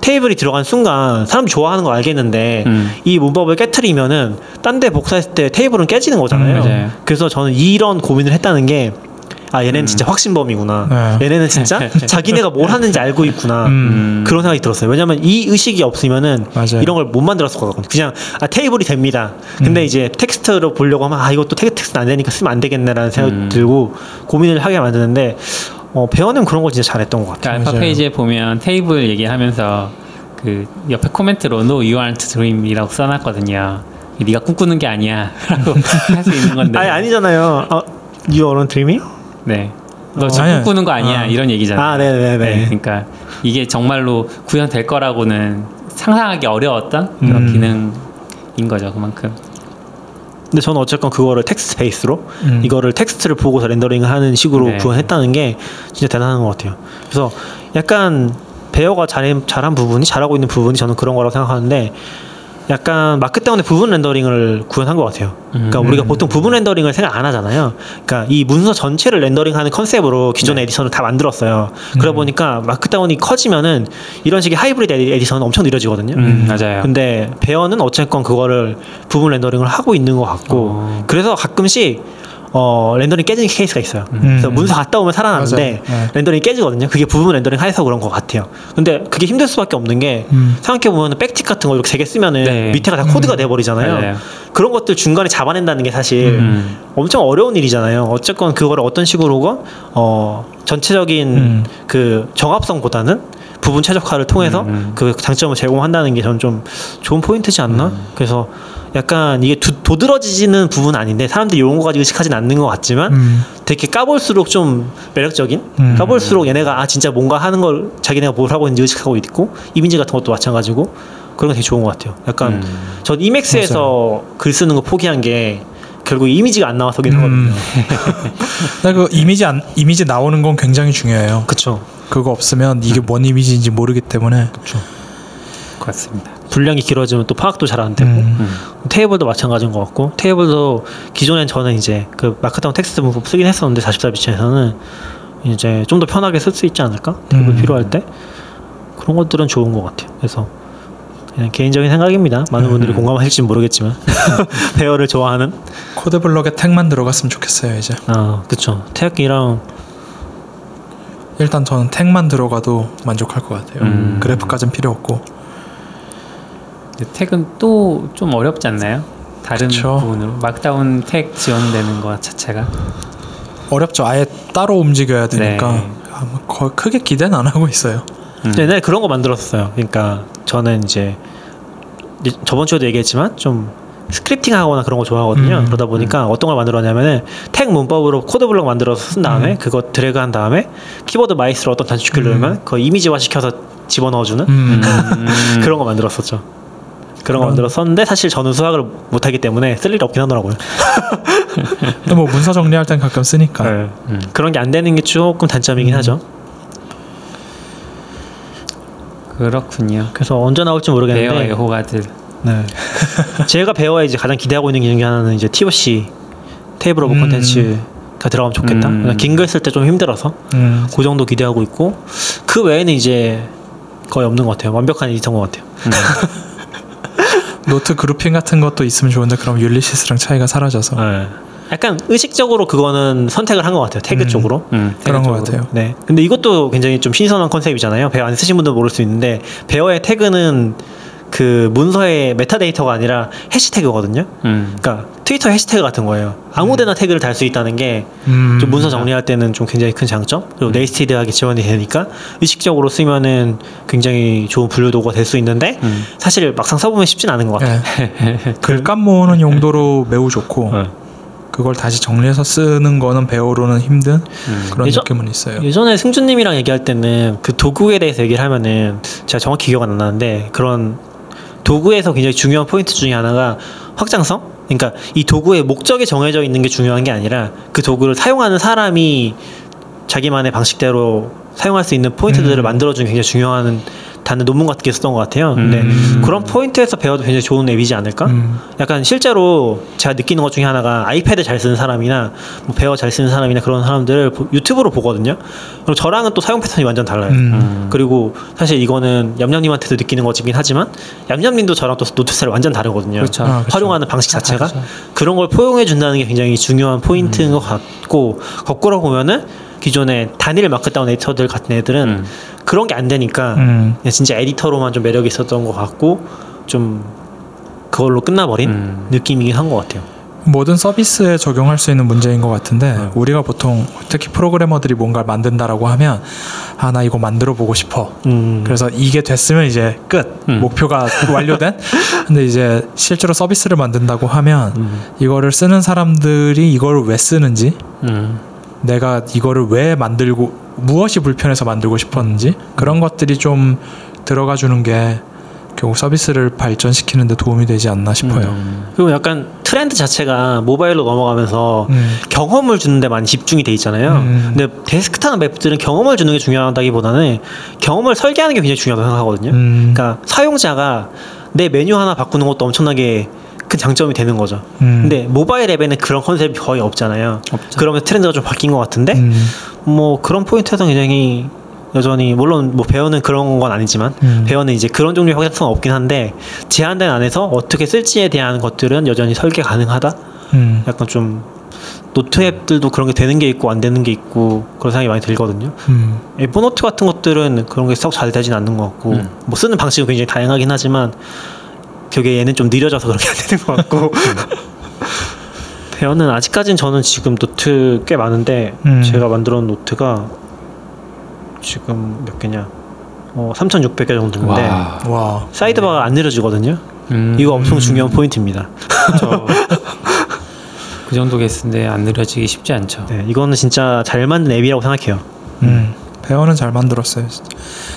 테이블이 들어간 순간 사람들이 좋아하는 거 알겠는데 음. 이 문법을 깨트리면은 딴 데 복사했을 때 테이블은 깨지는 거잖아요. 음. 그래서 저는 이런 고민을 했다는 게 아 얘네는 음. 진짜 확신범이구나. 네. 얘네는 진짜 자기네가 뭘 하는지 알고 있구나. 음. 그런 생각이 들었어요. 왜냐면 이 의식이 없으면은 맞아요. 이런 걸 못 만들었을 거거든요. 그냥 아 테이블이 됩니다. 근데 음. 이제 텍스트로 보려고 하면 아 이것도 텍스트 안 되니까 쓰면 안 되겠네라는 생각이 음. 들고 고민을 하게 만드는데 어, Bear는 그런 거 진짜 잘했던 것 같아요. 그러니까 알파. 페이지에 보면 테이블 얘기하면서 그 옆에 코멘트로 No, you aren't dream이라고 써놨거든요. 네가 꿈꾸는 게 아니야라고 할 수 있는 건데. 아니 아니잖아요. 어, You aren't dreaming? 네. 너 어. 지금 아니, 꿈꾸는 거 아니야 아. 이런 얘기잖아. 아, 네네네. 네, 그러니까 이게 정말로 구현될 거라고는 상상하기 어려웠던 그런 음. 기능인 거죠 그만큼. 근데 저는 어쨌건 그거를 텍스트 베이스로 음. 이거를 텍스트를 보고서 렌더링을 하는 식으로 네. 구현했다는 게 진짜 대단한 것 같아요. 그래서 약간 Bear가 잘, 잘한 부분이 잘하고 있는 부분이 저는 그런 거라고 생각하는데 약간 Markdown 때문에 부분 렌더링을 구현한 것 같아요. 그러니까 음. 우리가 보통 부분 렌더링을 생각 안 하잖아요. 그러니까 이 문서 전체를 렌더링하는 컨셉으로 기존의 에디터를 다 만들었어요. 그러다 보니까 Markdown이 커지면은 이런 식의 하이브리드 에디- 에디터는 엄청 느려지거든요. 음, 맞아요. 근데 Bear는 어쨌건 그거를 부분 렌더링을 하고 있는 것 같고 어. 그래서 가끔씩 어, 렌더링 깨지는 케이스가 있어요. 그래서 문서 갔다 오면 살아나는데. 네. 렌더링이 깨지거든요. 그게 부분 렌더링 해서 그런 것 같아요. 근데 그게 힘들 수밖에 없는 게 음. 생각해 보면 backtick 같은 거 이렇게 세개 쓰면은 네. 밑에가 다 코드가 돼 버리잖아요. 맞아요. 그런 것들 중간에 잡아낸다는 게 사실 음. 엄청 어려운 일이잖아요. 어쨌건 그거를 어떤 식으로건 어 전체적인 음. 그 정합성보다는 부분 최적화를 통해서 음, 음. 그 장점을 제공한다는 게 저는 좀 좋은 포인트지 않나? 음. 그래서 약간 이게 두- 도드러지지는 부분은 아닌데 사람들이 이런 거 가지고 의식하진 않는 것 같지만 음. 되게 까볼수록 좀 매력적인 음. 까볼수록 얘네가 아 진짜 뭔가 하는 걸 자기네가 뭘 하고 있는지 의식하고 있고 이미지 같은 것도 마찬가지고 그런 게 되게 좋은 것 같아요. 약간 음. 전 이맥스에서 글 쓰는 거 포기한 게 결국 이미지가 안 나와서긴 하거든요. 음. 근데 그 이미지 안 이미지 나오는 건 굉장히 중요해요. 그쵸. 그거 없으면 이게 뭔 이미지인지 모르기 때문에. 그렇습니다. 분량이 길어지면 또 파악도 잘 안 되고 음. 음. 테이블도 마찬가지인 것 같고 테이블도 기존엔 저는 이제 그 Markdown 텍스트 문법 쓰긴 했었는데 44비치에서는 이제 좀 더 편하게 쓸 수 있지 않을까 테이블 음. 필요할 때 그런 것들은 좋은 것 같아요 그래서 그냥 개인적인 생각입니다 많은 분들이 음. 공감하실지 모르겠지만 Bear를 좋아하는 코드 블럭에 TeX만 들어갔으면 좋겠어요 이제. 아 그쵸 태학기랑 일단 저는 TeX만 들어가도 만족할 것 같아요. 음. 그래프까지는 필요 없고. 근데 TeX은 또좀 어렵지 않나요? 다른 그쵸. 부분으로 Markdown TeX 지원되는 것 자체가 어렵죠. 아예 따로 움직여야 되니까 네. 아마 거- 크게 기대는 안 하고 있어요. 음. 옛날에 그런 거 만들었어요 그러니까 저는 이제 저번 주에도 얘기했지만 좀 scripting 하거나 그런 거 좋아하거든요. 음. 그러다 보니까 어떤 걸 만들었냐면은 TeX 문법으로 코드 블록 만들어서 쓴 다음에 음. 그거 드래그 한 다음에 Keyboard Maestro 어떤 단축키를 음. 누르면 그거 이미지화 시켜서 집어넣어주는 음. 음. 그런 거 만들었었죠. 그런 거 그런- 만들었었는데 사실 저는 수학을 못하기 때문에 쓸 일이 없긴 하더라고요. 근데 뭐 문서 정리할 땐 가끔 쓰니까. 네. 음. 그런 게 안 되는 게 조금 단점이긴 음. 하죠. 그렇군요. 그래서 언제 나올지 모르겠는데 애호가들. 네. 제가 베어에 이제 가장 기대하고 있는 기능 중 하나는 이제 TOC table of 음. contents가 들어가면 좋겠다. 음. 긴글 쓸때좀 힘들어서 음. 그 정도 기대하고 있고 그 외에는 이제 거의 없는 것 같아요. 완벽한 에디터인 것 같아요. 음. 노트 grouping 같은 것도 있으면 좋은데 그럼 Ulysses랑 차이가 사라져서 네. 약간 의식적으로 그거는 선택을 한 것 같아요. 태그 음. 쪽으로. 음, 그런 것 대략적으로. 같아요. 네. 근데 이것도 굉장히 좀 신선한 컨셉이잖아요. Bear 안 쓰신 분들은 모를 수 있는데 베어의 태그는 그 문서의 메타데이터가 아니라 해시태그거든요. 음. 그러니까 트위터 해시태그 같은 거예요. 아무데나 태그를 달 수 있다는 게 음. 좀 문서 정리할 때는 좀 굉장히 큰 장점 그리고 nested하게 지원이 되니까 의식적으로 쓰면은 굉장히 좋은 분류도구가 될 수 있는데 음. 사실 막상 써보면 쉽진 않은 것 같아요. 네. 글감 모으는 용도로 매우 좋고 네. 그걸 다시 정리해서 쓰는 거는 배우로는 힘든 음. 그런 예전- 느낌은 있어요. 예전에 승준님이랑 얘기할 때는 그 도구에 대해서 얘기를 하면은 제가 정확히 기억 안 나는데 그런 도구에서 굉장히 중요한 포인트 중에 하나가 확장성? 그러니까 이 도구의 목적이 정해져 있는 게 중요한 게 아니라 그 도구를 사용하는 사람이 자기만의 방식대로 사용할 수 있는 포인트들을 음. 만들어주는 굉장히 중요한 단어 논문 같은 게 썼던 것 같아요. 근데 음. 그런 포인트에서 Bear도 굉장히 좋은 앱이지 않을까? 음. 약간 실제로 제가 느끼는 것 중에 하나가 아이패드 잘 쓰는 사람이나 뭐 Bear 잘 쓰는 사람이나 그런 사람들을 보- 유튜브로 보거든요. 그럼 저랑은 또 사용 패턴이 완전 달라요. 음. 음. 그리고 사실 이거는 얌얌님한테도 느끼는 거긴 하지만 얌얌님도 저랑 또 노트 스타일 완전 다르거든요. 그렇죠. 아, 그렇죠. 활용하는 방식 다 자체가 다르죠. 그런 걸 포용해 준다는 게 굉장히 중요한 포인트인 것 같고 거꾸로 보면은 기존의 단일 Markdown 에디터들 같은 애들은 음. 그런 게 안 되니까 음. 그냥 진짜 에디터로만 좀 매력이 있었던 것 같고 좀 그걸로 끝나버린 음. 느낌이긴 한 것 같아요. 모든 서비스에 적용할 수 있는 문제인 것 같은데 네. 우리가 보통 특히 프로그래머들이 뭔가를 만든다라고 하면 아 나 이거 만들어 보고 싶어 음. 그래서 이게 됐으면 이제 끝 음. 목표가 완료된 근데 이제 실제로 서비스를 만든다고 하면 음. 이거를 쓰는 사람들이 이걸 왜 쓰는지 음. 내가 이거를 왜 만들고 무엇이 불편해서 만들고 싶었는지 그런 것들이 좀 들어가 주는 게 결국 서비스를 발전시키는 데 도움이 되지 않나 싶어요. 그리고 약간 트렌드 자체가 모바일로 넘어가면서 음. 경험을 주는 데 많이 집중이 돼 있잖아요. 음. 근데 데스크탑 앱들은 경험을 주는 게 중요하다기보다는 경험을 설계하는 게 굉장히 중요하다고 생각하거든요. 음. 그러니까 사용자가 내 메뉴 하나 바꾸는 것도 엄청나게 큰 장점이 되는 거죠. 음. 근데 모바일 앱에는 그런 컨셉이 거의 없잖아요. 없죠. 그러면 트렌드가 좀 바뀐 것 같은데 음. 뭐 그런 포인트에서 굉장히 여전히 물론 뭐 Bear는 그런 건 아니지만 음. Bear는 이제 그런 종류의 확장성은 없긴 한데 제한된 안에서 어떻게 쓸지에 대한 것들은 여전히 설계 가능하다. 음. 약간 좀 노트 앱들도 그런 게 되는 게 있고 안 되는 게 있고 그런 생각이 많이 들거든요. 음. 에버노트 같은 것들은 그런 게 썩 잘 되진 않는 것 같고 음. 뭐 쓰는 방식은 굉장히 다양하긴 하지만 결국에 얘는 좀 느려져서 그렇게 안 되는 것 같고 Bear는 아직까진 저는 지금 노트 꽤 많은데 음. 제가 만들어 놓은 노트가 지금 몇 개냐 어 3,600개 정도 있는데 와. 와. sidebar가 안 느려지거든요. 음, 이거 엄청 중요한 포인트입니다. 그 정도 개수인데 안 느려지기 쉽지 않죠. 네, 이거는 진짜 잘 만든 앱이라고 생각해요. 음. Bear는 잘 만들었어요.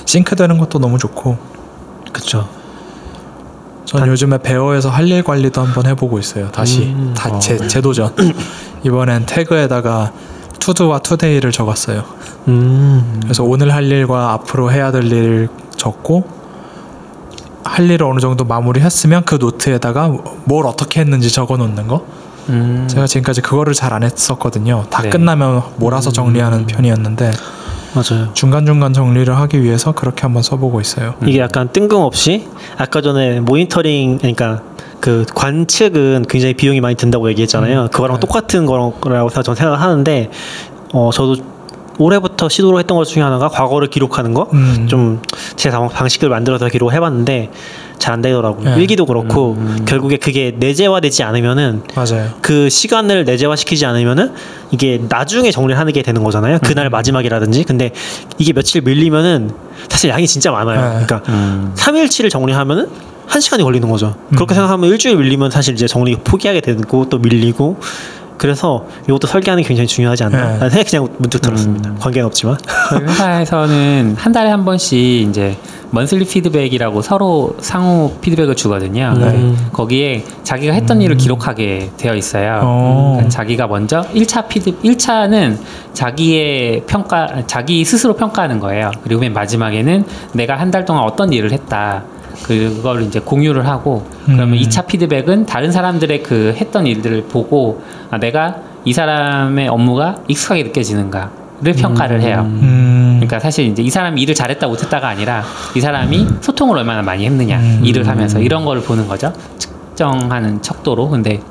싱크되는 것도 너무 좋고. 그렇 죠. 전 요즘에 배어에서 할 일 관리도 한번 해보고 있어요. 다시 음. 다 재, 재도전. 이번엔 태그에다가 투두와 투데이를 적었어요. 음. 그래서 오늘 할 일과 앞으로 해야 될 일을 적고 할 일을 어느 정도 마무리했으면 그 노트에다가 뭘 어떻게 했는지 적어 놓는 거. 음, 제가 지금까지 그거를 잘 안 했었거든요. 다 네. 끝나면 몰아서 정리하는 편이었는데 맞아요. 중간 중간 정리를 하기 위해서 그렇게 한번 써보고 있어요. 이게 약간 뜬금없이 아까 전에 모니터링 그러니까 그 관측은 굉장히 비용이 많이 든다고 얘기했잖아요. 그거랑 네. 똑같은 거라고 저는 생각을 하는데 어 저도 올해부터 시도를 했던 것 중에 하나가 과거를 기록하는 거. 음. 좀제 방식을 만들어서 기록을 해봤는데 잘 안 되더라고요. 네. 일기도 그렇고 결국에 그게 내재화되지 않으면은 맞아요. 그 시간을 내재화시키지 않으면은 이게 나중에 정리를 하는 게 되는 거잖아요. 그날 마지막이라든지. 근데 이게 며칠 밀리면은 사실 양이 진짜 많아요. 네. 그러니까 음, 3일치를 정리하면은 한 시간이 걸리는 거죠. 그렇게 음. 생각하면 일주일 밀리면 사실 이제 정리 포기하게 되고 또 밀리고 그래서 이것도 설계하는 게 굉장히 중요하지 않나 네. 생각이 그냥 문득 들었습니다. 관계는 없지만. 저희 회사에서는 한 달에 한 번씩 이제 먼슬리 피드백이라고 서로 상호 피드백을 주거든요. 음. 네. 거기에 자기가 했던 일을 기록하게 되어 있어요. 어. 그러니까 자기가 먼저 1차 피드 1차는 자기의 평가 자기 스스로 평가하는 거예요. 그리고 맨 마지막에는 내가 한 달 동안 어떤 일을 했다. 그걸 이제 공유를 하고 그러면 음. 2차 피드백은 다른 사람들의 그 했던 일들을 보고 아, 내가 이 사람의 업무가 익숙하게 느껴지는가를 평가를 해요. 음. 그러니까 사실 이제 이 사람이 일을 잘했다 못했다가 아니라 이 사람이 소통을 얼마나 많이 했느냐 음. 일을 하면서 이런 거를 보는 거죠 측정하는 척도로 근데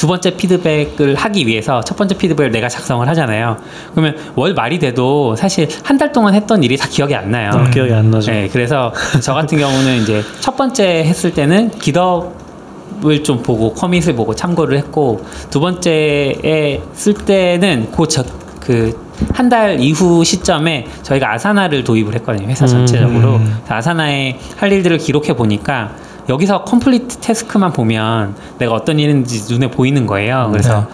두 번째 피드백을 하기 위해서 첫 번째 피드백을 내가 작성을 하잖아요 그러면 월 말이 돼도 사실 한 달 동안 했던 일이 다 기억이 안 나요 어, 기억이 안 나죠. 네, 그래서 저 같은 경우는 이제 첫 번째 했을 때는 기덥을 좀 보고 커밋을 보고 참고를 했고 두 번째에 쓸 때는 그한 달 이후 시점에 저희가 아사나를 도입을 했거든요 회사 전체적으로 음. 아사나에 할 일들을 기록해 보니까 여기서 complete task만 보면 내가 어떤 일인지 눈에 보이는 거예요. 그래서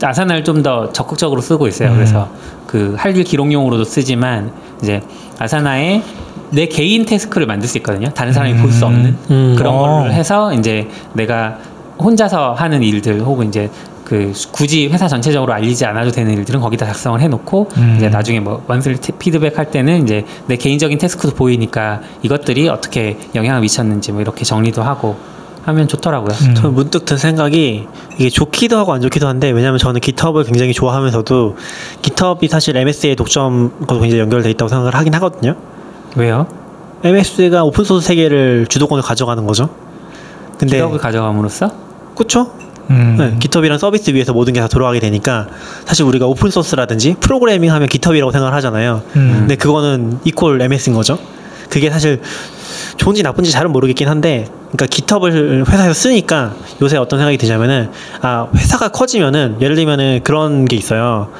Asana를 좀 더 적극적으로 쓰고 있어요. 음. 그래서 그 할일 기록용으로도 쓰지만 이제 Asana에 내 개인 task를 만들 수 있거든요. 다른 사람이 볼수 없는 음. 그런 어. 걸로 해서 이제 내가 혼자서 하는 일들 혹은 이제 그 굳이 회사 전체적으로 알리지 않아도 되는 일들은 거기다 작성을 해놓고 음. 이제 나중에 뭐 monthly 피드백 할 때는 이제 내 개인적인 task도 보이니까 이것들이 어떻게 영향을 미쳤는지 뭐 이렇게 정리도 하고 하면 좋더라고요. 음. 저는 문득 든 생각이 이게 좋기도 하고 안 좋기도 한데 왜냐면 저는 GitHub을 굉장히 좋아하면서도 GitHub이 사실 MS의 독점과 굉장히 연결돼 있다고 생각을 하긴 하거든요. 왜요? MS가 오픈 소스 세계를 주도권을 가져가는 거죠. 근데 GitHub을 가져감으로써 그렇죠? 음. 네, GitHub이란 서비스 위에서 모든 게 다 돌아가게 되니까 사실 우리가 오픈 소스라든지 프로그래밍 하면 GitHub이라고 생각을 하잖아요. 음. 근데 그거는 equal MS인 거죠. 그게 사실 좋은지 나쁜지 잘은 모르겠긴 한데, 그러니까 GitHub을 회사에서 쓰니까 요새 어떤 생각이 드냐면은, 아, 회사가 커지면은, 예를 들면은 그런 게 있어요.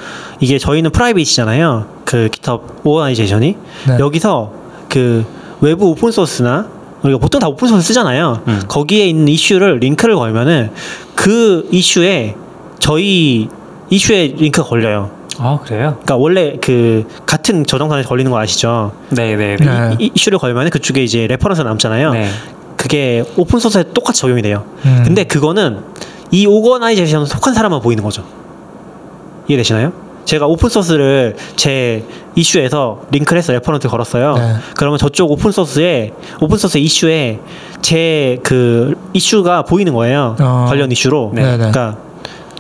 이게 저희는 private이잖아요. 그 GitHub 오거나이제이션이. 네. 여기서 그 외부 오픈 소스나 우리가 보통 다 오픈소스 쓰잖아요. 음. 거기에 있는 이슈를 링크를 걸면은 그 이슈에 저희 이슈에 링크가 걸려요. 아 그래요? 그러니까 원래 그 같은 저장소에 걸리는 거 아시죠? 네네. 네. 네. 이, 이슈를 걸면 그쪽에 이제 reference 남잖아요. 네. 그게 오픈 소스에 똑같이 적용이 돼요. 음. 근데 그거는 이 오거나이제이션에 속한 사람만 보이는 거죠. 이해되시나요? 제가 오픈 소스를 제 이슈에서 링크를 해서 reference 걸었어요. 네. 그러면 저쪽 오픈 소스에 오픈 소스 이슈에 제 그 이슈가 보이는 거예요. 어. 관련 이슈로. 네. 네. 그러니까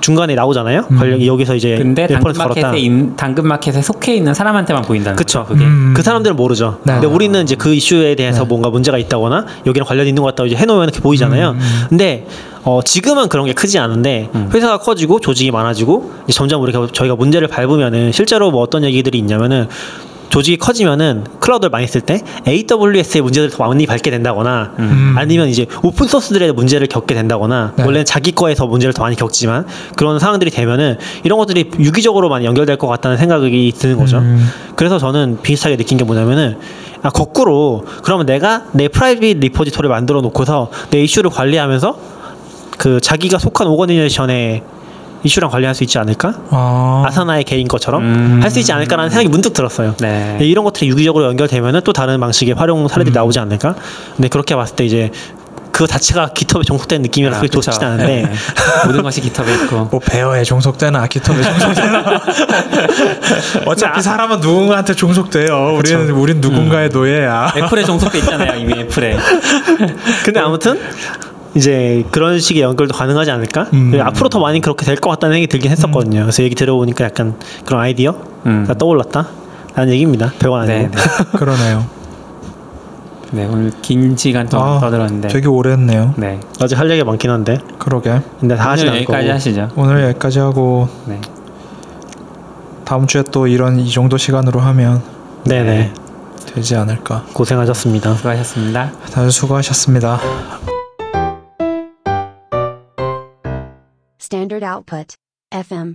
중간에 나오잖아요. 음. 관련 여기서 이제 근데. 당근마켓에 인, 당근마켓에 속해 있는 사람한테만 보인다는 그쵸. 거죠. 그게. 음. 그 사람들은 모르죠. 네. 근데 우리는 이제 그 이슈에 대해서 네. 뭔가 문제가 있다거나 여기랑 관련 있는 것 같다고 이제 해놓으면 이렇게 보이잖아요. 음, 음. 근데 어, 지금은 그런 게 크지 않은데 음. 회사가 커지고 조직이 많아지고 점점 우리가 저희가 문제를 밟으면은 실제로 뭐 어떤 얘기들이 있냐면은 조직이 커지면은 클라우드를 많이 쓸 때 AWS의 문제를 더 많이 밟게 된다거나 음. 아니면 이제 오픈 소스들의 문제를 겪게 된다거나 네. 원래는 자기 거에서 문제를 더 많이 겪지만 그런 상황들이 되면은 이런 것들이 유기적으로 많이 연결될 것 같다는 생각이 드는 거죠. 음. 그래서 저는 비슷하게 느낀 게 뭐냐면은 아 거꾸로 그러면 내가 내 private repository를 만들어 놓고서 내 이슈를 관리하면서 그 자기가 속한 오거니제이션의 이슈랑 관리할 수 있지 않을까? 아. Asana의 개인 것처럼 음. 할수 있지 않을까라는 생각이 문득 들었어요. 네. 이런 것들이 유기적으로 연결되면은 또 다른 방식의 활용 사례들이 음. 나오지 않을까? 근데 그렇게 봤을 때 이제 그거 자체가 기톱에 종속된 느낌이라 아, 그게. 좋진 않은데 네. 모든 것이 깃허브에 있고. 뭐 베어에 종속되나 기톱에 종속되나 어차피 아. 사람은 누군가한테 종속돼요. 우리는 우린 누군가의 노예야. 애플에 종속돼 있잖아요 이미 애플에. 근데 아무튼 이제 그런 식의 연결도 가능하지 않을까? 음. 앞으로 더 많이 그렇게 될 것 같다는 생각이 들긴 했었거든요. 그래서 얘기 들어보니까 약간 그런 아이디어가 음. 떠올랐다. 라는 얘기입니다. 별거 네. 아니고. 네. 그러네요. 네 오늘 긴 시간 동안 아, 떠들었는데. 되게 오래 했네요. 네. 아직 할 얘기가 많긴 한데. 그러게. 근데 다 오늘 않을 여기까지. 하시죠. 오늘 여기까지 하고 네. 다음 주에 또 이런 이 정도 시간으로 하면 네네. 네. 되지 않을까. 고생하셨습니다. 수고하셨습니다. 다들 수고하셨습니다. Standard output. FM.